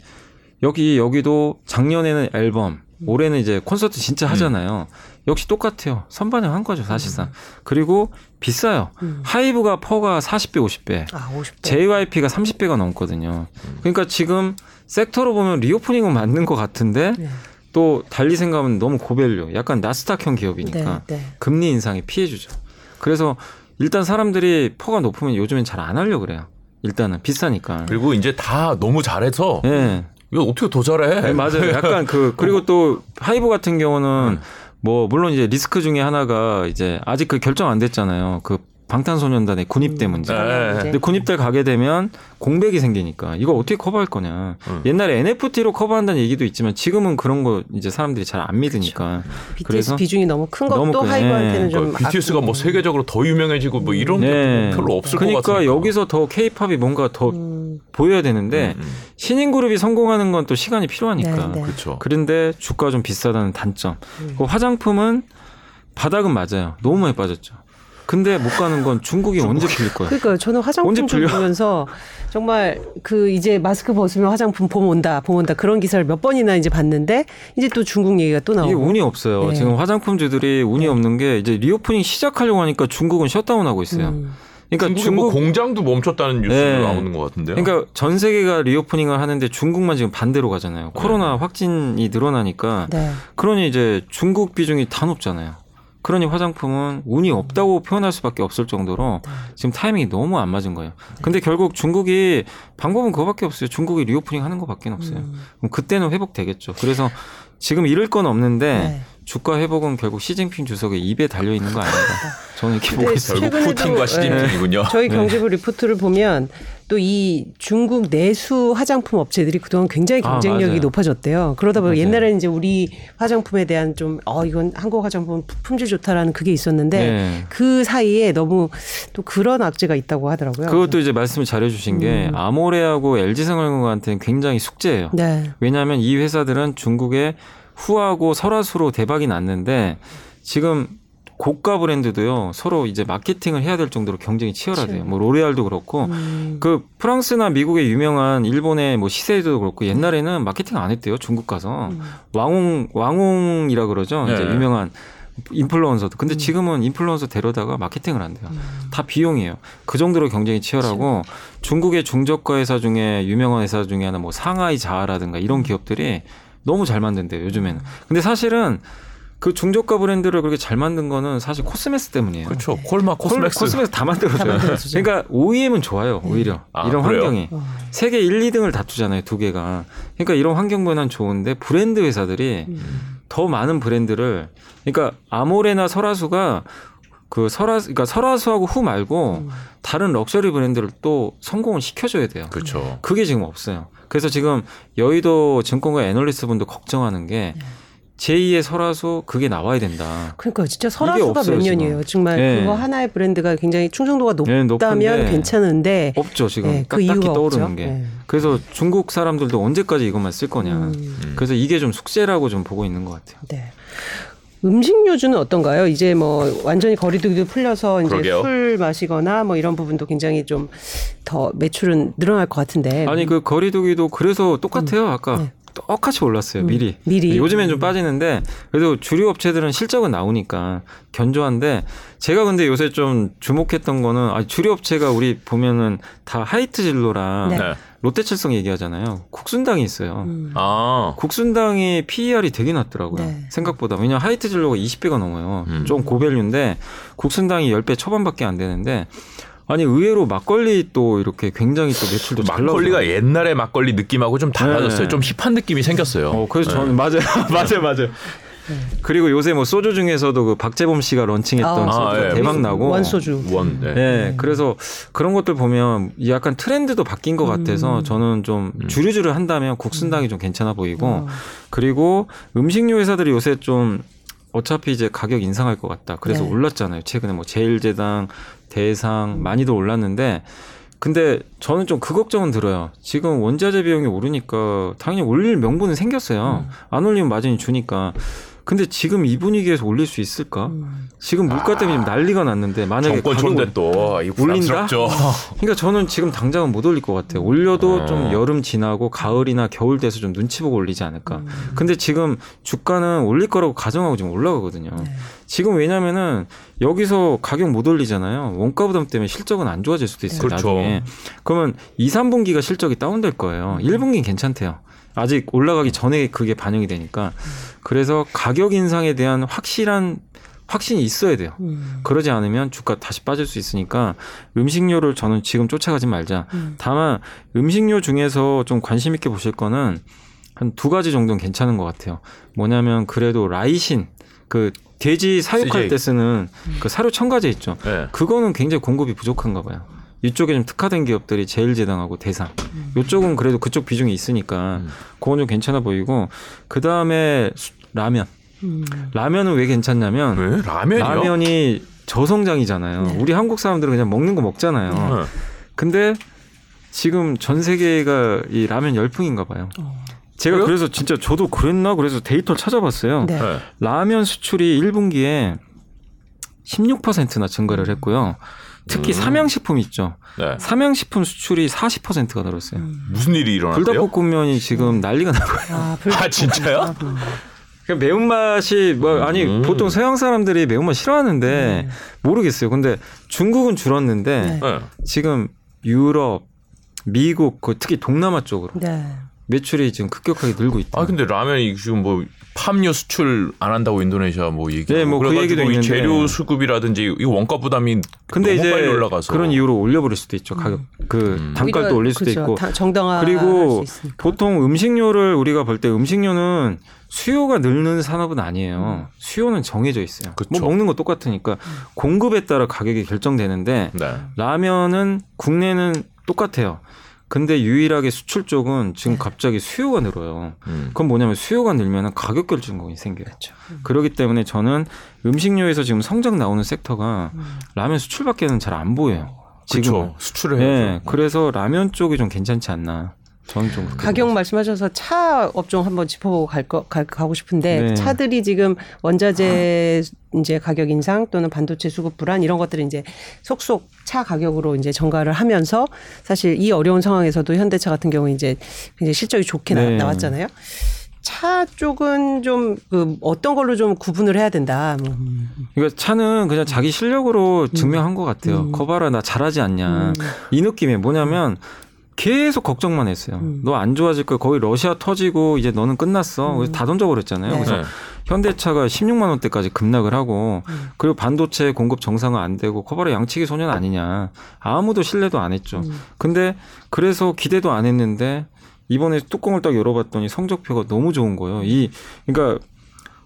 여기 여기도 작년에는 앨범 올해는 이제 콘서트 진짜 하잖아요. 역시 똑같아요. 선반영 한 거죠 사실상. 그리고 비싸요. 음. 하이브가 PER가 40배 50배. 아, 50배. JYP가 30배가 넘거든요. 그러니까 지금 섹터로 보면 reopening은 맞는 것 같은데 네. 또 달리 생각하면 너무 고value, 약간 나스닥형 네, 기업이니까 네. 금리 인상이 피해 주죠. 그래서 일단 사람들이 PER가 높으면 요즘엔 잘 안 하려고 그래요. 일단은 비싸니까. 그리고 이제 다 너무 잘해서 예. 이거 어떻게 더 잘해? 네, 맞아요. 약간 그 그리고 <laughs> 또 하이브 같은 음. 경우는 뭐 물론 이제 리스크 중에 하나가 이제 아직 그 결정 안 됐잖아요. 그 방탄소년단의 군입대 문제. 네. 근데 군입대 가게 되면 공백이 생기니까 이거 어떻게 커버할 거냐. 음. 옛날에 NFT로 커버한다는 얘기도 있지만 지금은 그런 거 이제 사람들이 잘 안 믿으니까. BTS 그래서 비중이 너무 큰 것도 너무 큰- 하이브한테는 예. 좀 그러니까 BTS가 뭐. 세계적으로 더 유명해지고 뭐 이런 네. 게 별로 없을 것 그러니까 같으니까. 여기서 더 K-pop이 뭔가 더 음, 보여야 되는데 음, 음. 신인 그룹이 성공하는 건 또 시간이 필요하니까. 네, 네. 그렇죠. 그런데 주가 좀 비싸다는 단점. 음. 그 화장품은 바닥은 맞아요. 너무 많이 빠졌죠. 근데 못 가는 건 중국이 언제 풀릴 거예요? 그러니까 저는 화장품? 보면서 정말 그 이제 마스크 벗으면 화장품 봄 온다, 봄 온다 그런 기사를 몇 번이나 이제 봤는데 이제 또 중국 얘기가 또 나오고. 이게 운이 없어요. 네. 지금 화장품주들이 운이 없는 게 이제 reopening 시작하려고 하니까 중국은 shutdown하고 있어요. 음. 그러니까 중국 뭐 공장도 멈췄다는 뉴스 네. 나오는 것 같은데요. 그러니까 전 세계가 reopening을 하는데 중국만 지금 반대로 가잖아요. 코로나 확진이 늘어나니까 네. 그러니 이제 중국 비중이 다 높잖아요. 그러니 화장품은 운이 없다고 표현할 수밖에 없을 정도로 지금 타이밍이 너무 안 맞은 거예요. 근데 결국 중국이 방법은 그거밖에 없어요. 중국이 reopening 하는 것밖에 없어요. 음. 그럼 그때는 회복되겠죠. 그래서 지금 잃을 건 없는데 네. 주가 회복은 결국 시진핑 주석의 입에 달려 있는 거 아닌가? <laughs> 저는 이렇게 근데 보고 있어요. 결국 푸틴과 네. 시진핑이군요. 저희 네. 경제부 리포트를 보면 또 이 중국 내수 화장품 업체들이 그동안 굉장히 아, 경쟁력이 맞아요. 높아졌대요. 그러다 보니. 옛날에는 이제 우리 화장품에 대한 좀 어 이건 한국 화장품 품질 좋다라는 그게 있었는데 네. 그 사이에 너무 또 그런 악재가 있다고 하더라고요. 그것도 이제 말씀을 잘해주신 게 음. 아모레하고 LG생활건강한테는 굉장히 숙제예요. 네. 왜냐하면 이 회사들은 중국의 후하고 설화수로 대박이 났는데 지금 고가 브랜드도요 서로 이제 마케팅을 해야 될 정도로 경쟁이 치열하대요. 뭐 로레알도 그렇고 음. 그 프랑스나 미국의 유명한 일본의 뭐 시세도 그렇고 옛날에는 마케팅 안 했대요 중국 가서 음. 왕홍 왕홍이라 그러죠 이제 네. 유명한 인플루언서도 음. 근데 지금은 인플루언서 데려다가 마케팅을 한대요 다 비용이에요 그 정도로 경쟁이 치열하고 중국의 중저가 회사 중에 유명한 회사 중에 하나 뭐 상하이 자아라든가 음. 이런 기업들이 너무 잘 만든대요 요즘에는 근데 사실은 그 중저가 브랜드를 그렇게 잘 만든 거는 사실 코스메스 때문이에요 그렇죠. 콜마 콜- 코스맥스. 코스메스 다 만들어줘요. 다. 그러니까 OEM은 좋아요, 오히려. 아, 이런 그래요? 환경이. 어. 세계 1, 2등을 다투잖아요, 두 개가. 그러니까 이런 환경 변화는 좋은데 브랜드 회사들이 음. 더 많은 브랜드를 그러니까 아모레나 설화수가 그 설화 그러니까 설화수하고 후 말고 음. 다른 럭셔리 브랜드를 또 성공을 시켜줘야 돼요. 그렇죠. 그게 지금 없어요. 그래서 지금 여의도 증권가 애널리스트 분도 걱정하는 게 네. 제2의 설화수 그게 나와야 된다. 그러니까 진짜 설화수가 몇. 년이에요. 정말 네. 그거 하나의 브랜드가 굉장히 충성도가 네, 높다면 높은데 괜찮은데 없죠 지금 네, 그 딱히 떠오르는 없죠. 게. 네. 그래서 중국 사람들도 언제까지 이것만 쓸 거냐. 음. 음. 그래서 이게 좀 숙제라고 좀 보고 있는 것 같아요. 네. 음식료주는 어떤가요? 이제 뭐 완전히 거리두기도 풀려서 이제 그러게요. 술 마시거나 뭐 이런 부분도 굉장히 좀 더 매출은 늘어날 것 같은데. 아니 그 거리두기도 그래서 똑같아요. 아까 네. 똑같이 올랐어요. 음, 미리. 미리. 요즘엔 좀 빠지는데 그래도 주류 업체들은 실적은 나오니까 견조한데 제가 근데 요새 좀 주목했던 거는 아 주류 업체가 우리 보면은 다 하이트 진로랑 네. 네. 롯데칠성 얘기하잖아요. 국순당이 있어요. 음. 아. 국순당이 PER이 되게 낮더라고요. 네. 생각보다. 왜냐면 하이트 진로가 20배가 넘어요. 음. 좀 고value인데 국순당이 10배 초반밖에 안 되는데 아니 의외로 막걸리 또 이렇게 굉장히 또 매출도 잘 막걸리가 나오더라고요. 옛날의 막걸리 느낌하고 좀 달라졌어요. 네. 좀 힙한 느낌이 생겼어요. 어, 그래서 네. 저는 맞아요. <laughs> 맞아요. 맞아요. 그리고 요새 뭐 소주 중에서도 그 박재범 씨가 런칭했던 아, 소주가 예. 대박 나고 원 소주. 원. 네. 예, 그래서 그런 것들 보면 약간 트렌드도 바뀐 것 같아서 음. 저는 좀 음. 주류주를 한다면 국순당이 좀 괜찮아 보이고 어. 그리고 음식료 회사들이 요새 좀 어차피 이제 가격 인상할 것 같다. 그래서 네. 올랐잖아요. 최근에 뭐 제일제당, 대상 많이도 올랐는데 근데 저는 좀 그 걱정은 들어요. 지금 원자재 비용이 오르니까 당연히 올릴 명분은 생겼어요. 안 올리면 마진이 주니까. 근데 지금 이 분위기에서 올릴 수 있을까? 지금 물가 때문에 지금 난리가 났는데 만약에 정권 가격 좋은데 또 이거 올린다? <laughs> 그러니까 저는 지금 당장은 못 올릴 것 같아요. 올려도 어. 좀 여름 지나고 가을이나 겨울 돼서 좀 눈치 보고 올리지 않을까. 근데 지금 주가는 올릴 거라고 가정하고 지금 올라가거든요. 지금 왜냐면은 여기서 가격 못 올리잖아요. 원가 부담 때문에 실적은 안 좋아질 수도 있어요. 그렇죠. 나중에. 그러면 2, 3분기가 실적이 다운될 거예요. 1분기는 괜찮대요. 아직 올라가기 전에 그게 반영이 되니까. 그래서 가격 인상에 대한 확실한 확신이 있어야 돼요. 음. 그러지 않으면 주가 다시 빠질 수 있으니까 음식료를 저는 지금 쫓아가지 말자. 음. 다만 음식료 중에서 좀 관심 있게 보실 거는 한 두 가지 정도는 괜찮은 것 같아요. 뭐냐면 그래도 라이신 그 돼지 사육할 CJ. 때 쓰는 그 사료 첨가제 있죠. 네. 그거는 굉장히 공급이 부족한가 봐요. 이쪽에 좀 특화된 기업들이 제일제당하고 대상. 이쪽은 그래도 그쪽 비중이 있으니까 음. 그건 좀 괜찮아 보이고 그 다음에 라면. 음. 라면은 왜 괜찮냐면 왜 라면이요? 라면이 저성장이잖아요. 네. 우리 한국 사람들은 그냥 먹는 거 먹잖아요. 네. 근데 지금 전 세계가 이 라면 열풍인가 봐요. 어. 제가 그래요? 그래서 진짜 저도 그랬나 그래서 데이터를 찾아봤어요. 네. 네. 라면 수출이 1분기에 16%나 증가를 했고요. 특히 음. 삼양식품 있죠. 네. 삼양식품 수출이 40%가 늘었어요. 음. 무슨 일이 일어났대요? 불닭볶음면이 지금 난리가 나고 아, 불... <laughs> 아, 진짜요? 음. 그 매운맛이 뭐 아니 음. 보통 서양 사람들이 매운맛 싫어하는데 음. 모르겠어요. 근데 중국은 줄었는데 네. 네. 지금 유럽, 미국, 그 특히 동남아 쪽으로 네. 매출이 지금 급격하게 늘고 있다. 아 근데 라면이 지금 뭐 팜유 수출 안 한다고 인도네시아 뭐 얘기. 네, 뭐그 얘기도 이 있는데. 재료 수급이라든지 이 원가 부담이 근데 너무 이제 빨리 올라가서 그런 이유로 올려버릴 수도 있죠. 가격 그 음. 단가도 올릴 수도 그렇죠. 있고. 다- 정당화 그리고 할수 있으니까. 보통 음식료를 우리가 볼 때 음식료는 수요가 늘는 산업은 아니에요. 수요는 정해져 있어요. 그쵸. 뭐 먹는 거 똑같으니까 공급에 따라 가격이 결정되는데 네. 라면은 국내는 똑같아요. 근데 유일하게 수출 쪽은 지금 갑자기 수요가 늘어요. 음. 그건 뭐냐면 수요가 늘면 가격 결정권이 생겨요. 그렇죠. 그렇기 때문에 저는 음식료에서 지금 성장 나오는 섹터가 음. 라면 수출밖에는 잘 안 보여요. 지금. 그렇죠. 수출을 네, 해야죠. 그래서 라면 쪽이 좀 괜찮지 않나. 저는 좀 가격 말씀하셔서 차 업종 한번 짚어보고 갈 거, 갈, 가고 싶은데 네. 차들이 지금 원자재 이제 가격 인상 또는 반도체 수급 불안 이런 것들을 이제 속속 차 가격으로 이제 전가를 하면서 사실 이 어려운 상황에서도 현대차 같은 경우 이제 굉장히 실적이 좋게 네. 나, 왔잖아요 차 쪽은 좀 그 어떤 걸로 좀 구분을 해야 된다. 뭐. 그러니까 차는 그냥 자기 실력으로 증명한 것 같아요. 음. 거봐라 나 잘하지 않냐. 음. 이 느낌에 뭐냐면 계속 걱정만 했어요. 음. 너안 좋아질 거야. 거의 러시아 터지고 이제 너는 끝났어. 그래서 다 던져버렸잖아요. 네. 그래서 네. 현대차가 16만 원대까지 급락을 하고 음. 그리고 반도체 공급 정상화 안 되고 커버라 양치기 소년 아니냐. 아무도 신뢰도 안 했죠. 음. 근데 그래서 기대도 안 했는데 이번에 뚜껑을 딱 열어봤더니 성적표가 너무 좋은 거예요. 이 그러니까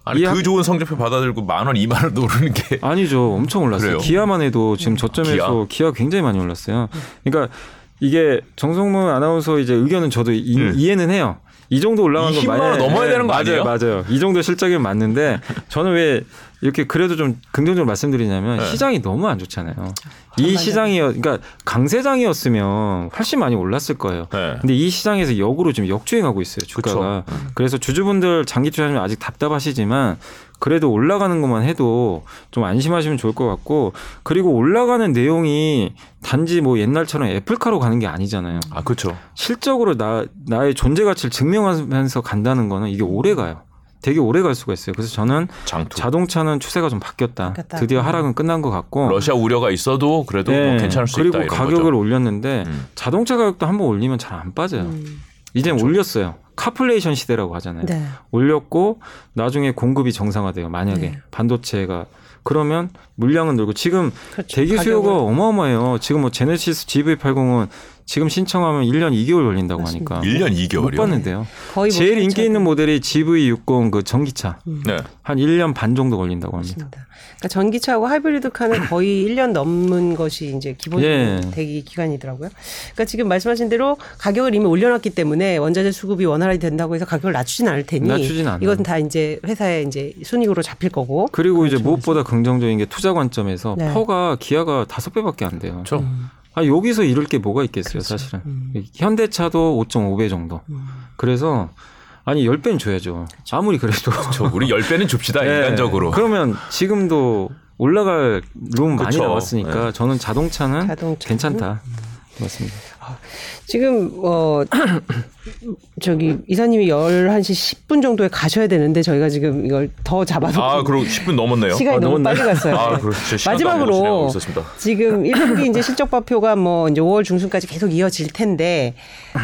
아니 이그 학- 좋은 성적표 받아들고 만 원, 이만 원 오르는 게 아니죠. 엄청 올랐어요. 그래요? 기아만 해도 지금 저점에서 기아. 가 굉장히 많이 올랐어요. 그러니까 이게 정성문 아나운서 이제 의견은 저도 이, 음. 이해는 해요. 이 정도 올라간 거 20만 원 만약에- 넘어야 네, 되는 거 맞아요, 아니에요? 맞아요. 이 정도 실적이면 맞는데 저는 왜 이렇게 그래도 좀 긍정적으로 말씀드리냐면 네. 시장이 너무 안 좋잖아요. 이 시장이 그러니까 강세장이었으면 훨씬 많이 올랐을 거예요. 네. 근데 이 시장에서 역으로 지금 역주행하고 있어요 주가가. 그래서 주주분들 장기 투자하면 아직 답답하시지만 그래도 올라가는 것만 해도 좀 안심하시면 좋을 것 같고 그리고 올라가는 내용이 단지 뭐 옛날처럼 애플카로 가는 게 아니잖아요. 아 그렇죠. 실적으로 나 나의 존재 가치를 증명하면서 간다는 거는 이게 오래 가요. 되게 오래 갈 수가 있어요. 그래서 저는 장투. 자동차는 추세가 좀 바뀌었다. 바뀌었다. 드디어 하락은 끝난 것 같고. 러시아 우려가 있어도 그래도 뭐 네. 괜찮을 수 그리고 있다 이런 가격을 거죠. 올렸는데 음. 자동차 가격도 한번 올리면 잘 안 빠져요. 음. 이제 그렇죠. 올렸어요. 카플레이션 시대라고 하잖아요. 네. 올렸고 나중에 공급이 정상화돼요. 만약에 네. 반도체가 그러면 물량은 늘고 지금 그렇죠. 대기 수요가 가격을- 어마어마해요. 지금 뭐 제네시스 GV80은 지금 신청하면 1년 2개월 걸린다고 맞습니다. 하니까 1년 못 2개월이요. 봤는데요. 거의 뭐 제일 인기 있는 모델이 GV60 그 전기차 음. 네. 한 1년 반 정도 걸린다고 합니다. 맞습니다. 그러니까 전기차하고 하이브리드 카는 거의 1년 넘는 것이 이제 기본 예. 대기 기간이더라고요. 그러니까 지금 말씀하신 대로 가격을 이미 올려놨기 때문에 원자재 수급이 원활히 된다고 해서 가격을 낮추진 않을 테니 낮추진 않아요. 이것은 다 이제 회사의 이제 순익으로 잡힐 거고. 그리고 이제 무엇보다 긍정적인 게 투자 관점에서 네. PER가 기아가 다섯 배밖에 안 돼요. 그렇죠. 아 여기서 잃을 게 뭐가 있겠어요, 사실은. 현대차도 5.5배 정도. 그래서 아니 10배는 줘야죠. 아무리 그래도. 저 우리 10배는 줍시다 <laughs> 네. 인간적으로. 그러면 지금도 올라갈 룸 많이. 나왔으니까 저는 자동차는 자동차. 괜찮다. 맞습니다. 지금 어 저기 이사님이 11시 10분 정도에 가셔야 되는데 저희가 지금 이걸 더 잡아서 아, 그리고 10분 넘었네요. 시간이 아, 너무? 빨리 갔어요. 아, 네. 그렇죠. 마지막으로. 지금 1분기 이제 실적 발표가 뭐 이제 5월 중순까지 계속 이어질 텐데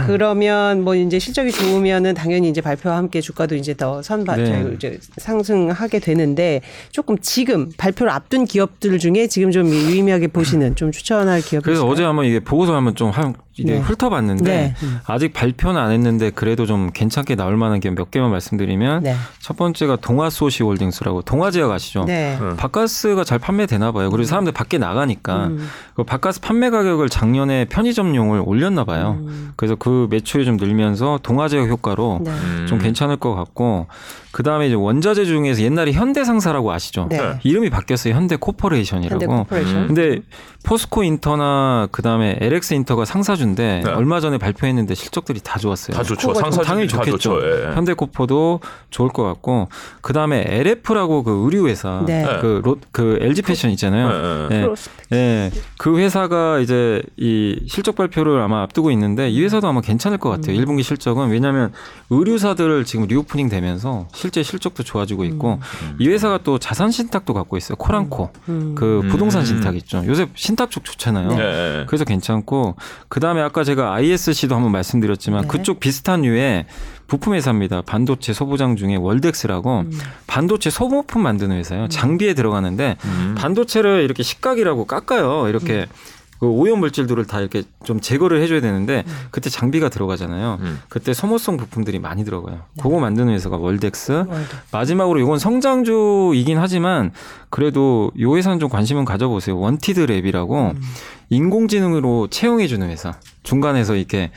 그러면 뭐 이제 실적이 좋으면은 당연히 이제 발표와 함께 주가도 이제 더 선발 네. 이제 상승하게 되는데 조금 지금 발표를 앞둔 기업들 중에 지금 좀 유의미하게 보시는 좀 추천할 기업 그래서 어제 한번 이게 보고서 한번 좀 한, 이게 네. 훑어 봤는데 네. 아직 발표는 안 했는데 그래도 좀 괜찮게 나올 만한 기업 몇 개만 말씀드리면 네. 첫 번째가 동아소시 홀딩스라고 동아지역 아시죠? 네. 음. 바카스가 잘 판매되나 봐요. 그리고 사람들 밖에 나가니까 음. 그 박카스 판매 가격을 작년에 편의점용을 올렸나 봐요. 그래서 그 매출이 좀 늘면서 동아지역 효과로 네. 음. 좀 괜찮을 것 같고 그 다음에 이제 원자재 중에서 옛날에 현대상사라고 아시죠? 네. 이름이 바뀌었어요. 현대코퍼레이션이라고. 현대 코퍼레이션. 근데 포스코 인터나 그 다음에 LX 인터가 상사주인데 네. 얼마 전에 발표했는데 실적들이 다 좋았어요. 다 좋죠. 상사 당연히 다 좋겠죠. 좋죠. 예. 현대코퍼도 좋을 것 같고 그 다음에 LF라고 그 의류 회사 네. 그, 로, 그 LG 패션 있잖아요. 예, 예. 그 회사가 이제 이 실적 발표를 아마 앞두고 있는데 이 회사도 아마 괜찮을 것 같아요. 일 1분기 실적은 왜냐하면 의류사들 지금 리오프닝 되면서 실제 실적도 좋아지고 있고 이 회사가 또 자산 신탁도 갖고 있어요. 코람코 음. 그 음. 부동산 신탁 있죠. 요새 신탁 쪽 좋잖아요. 예, 예. 그래서 괜찮고 그 다음에 아까 제가 ISC도 한번 말씀드렸지만 네. 그쪽 비슷한 류의 부품 회사입니다. 반도체 소부장 중에 월덱스라고 음. 반도체 소모품 만드는 회사예요. 장비에 들어가는데 음. 반도체를 이렇게 식각이라고 깎아요. 이렇게 그 오염 물질들을 다 이렇게 좀 제거를 해줘야 되는데 그때 장비가 들어가잖아요. 음. 그때 소모성 부품들이 많이 들어가요. 그거 만드는 회사가 월덱스. 월드. 마지막으로 이건 성장주이긴 하지만 그래도 요 회사는 좀 관심은 가져보세요. 원티드 랩이라고 인공지능으로 채용해주는 회사. 중간에서 이렇게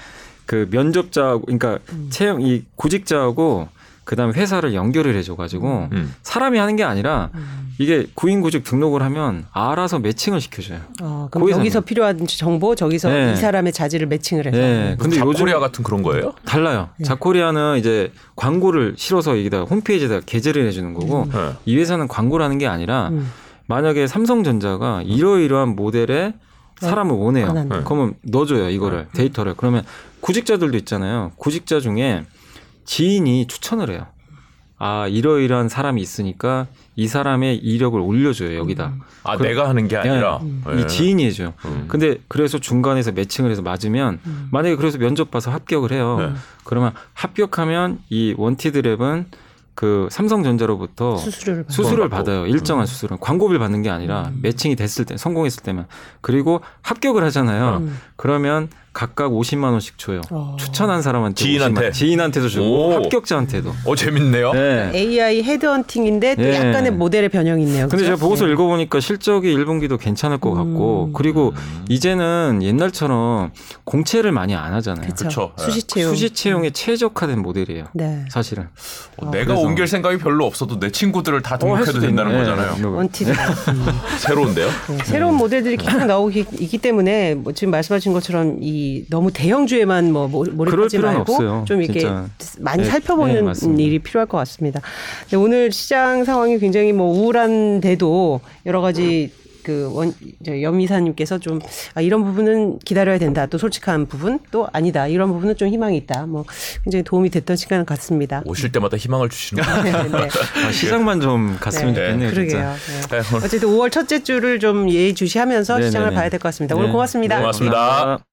그 면접자, 그러니까 채용 이 구직자하고 그다음에 회사를 연결을 해줘가지고 음. 사람이 하는 게 아니라 음. 이게 구인 구직 등록을 하면 알아서 매칭을 시켜줘요. 어, 그 그럼 회사는. 여기서 필요한 정보 저기서 네. 이 사람의 자질을 매칭을 해서 네. 근데 요즘 잡코리아 같은 그런 거예요? 달라요. 네. 자코리아는 이제 광고를 실어서 여기다 홈페이지에다 게재를 해주는 거고 예. 이 회사는 광고라는 게 아니라 음. 만약에 삼성전자가 이러이러한 모델의 사람을 원해요. 원한다. 그러면 넣어줘요 이거를 데이터를. 그러면 구직자들도 있잖아요. 구직자 중에 지인이 추천을 해요. 아 이러이러한 사람이 있으니까 이 사람의 이력을 올려줘요 여기다. 아, 그- 내가 하는 게 아니라. 예. 이 지인이 해줘요. 음. 근데 그래서 중간에서 매칭을 해서 맞으면 만약에 그래서 면접 봐서 합격을 해요. 네. 그러면 합격하면 이 원티드 랩은 그 삼성전자로부터 수수료를. 수수료를. 받아요. 일정한 수수료. 광고비를 받는 게 아니라 매칭이 됐을 때, 성공했을 때만. 그리고 합격을 하잖아요. 음. 그러면 각각 50만 원씩 줘요. 어. 추천한 사람한테 지인한테? 50만, 지인한테도 주고 오. 합격자한테도. 어, 재밌네요. 네. AI 헤드헌팅인데 또 예. 약간의 모델의 변형이 있네요. 근데 그죠? 제가 보고서 네. 읽어보니까 실적이 1분기도 괜찮을 것 같고 음. 그리고 이제는 옛날처럼 공채를 많이 안 하잖아요. 예. 수시 채용. 수시 채용에 최적화된 모델이에요. 네. 사실은. 어, 내가 그래서. 옮길 생각이 별로 없어도 내 친구들을 다 어, 할 등록해도 수도 된다는 있네. 거잖아요. 네. 원티드. <laughs> 새로운데요? 네, 새로운 모델들이 계속 나오고 기- 있기 때문에 뭐 지금 말씀하신 것처럼 이 너무 대형주에만 뭐 몰입하지 말고 없어요. 좀 이렇게 진짜. 많이 네, 살펴보는 네. 일이 필요할 것 같습니다. 네, 오늘 시장 상황이 굉장히 뭐 우울한데도 여러 가지 그 원, 저 염이사님께서 좀, 아, 이런 부분은 기다려야 된다. 또 솔직한 부분, 또 아니다. 이런 부분은 좀 희망이 있다. 뭐, 굉장히 도움이 됐던 시간 같습니다. 오실 때마다 희망을 주시는 <laughs> 거예요. 네, 네. 아, 시장만 좀 갔으면 네, 좋겠네요. 그러게요. 진짜. 네. 어쨌든 5월 첫째 주를 좀 예의주시하면서 네, 시장을. 봐야 될 것 같습니다. 오늘 네. 고맙습니다. 고맙습니다.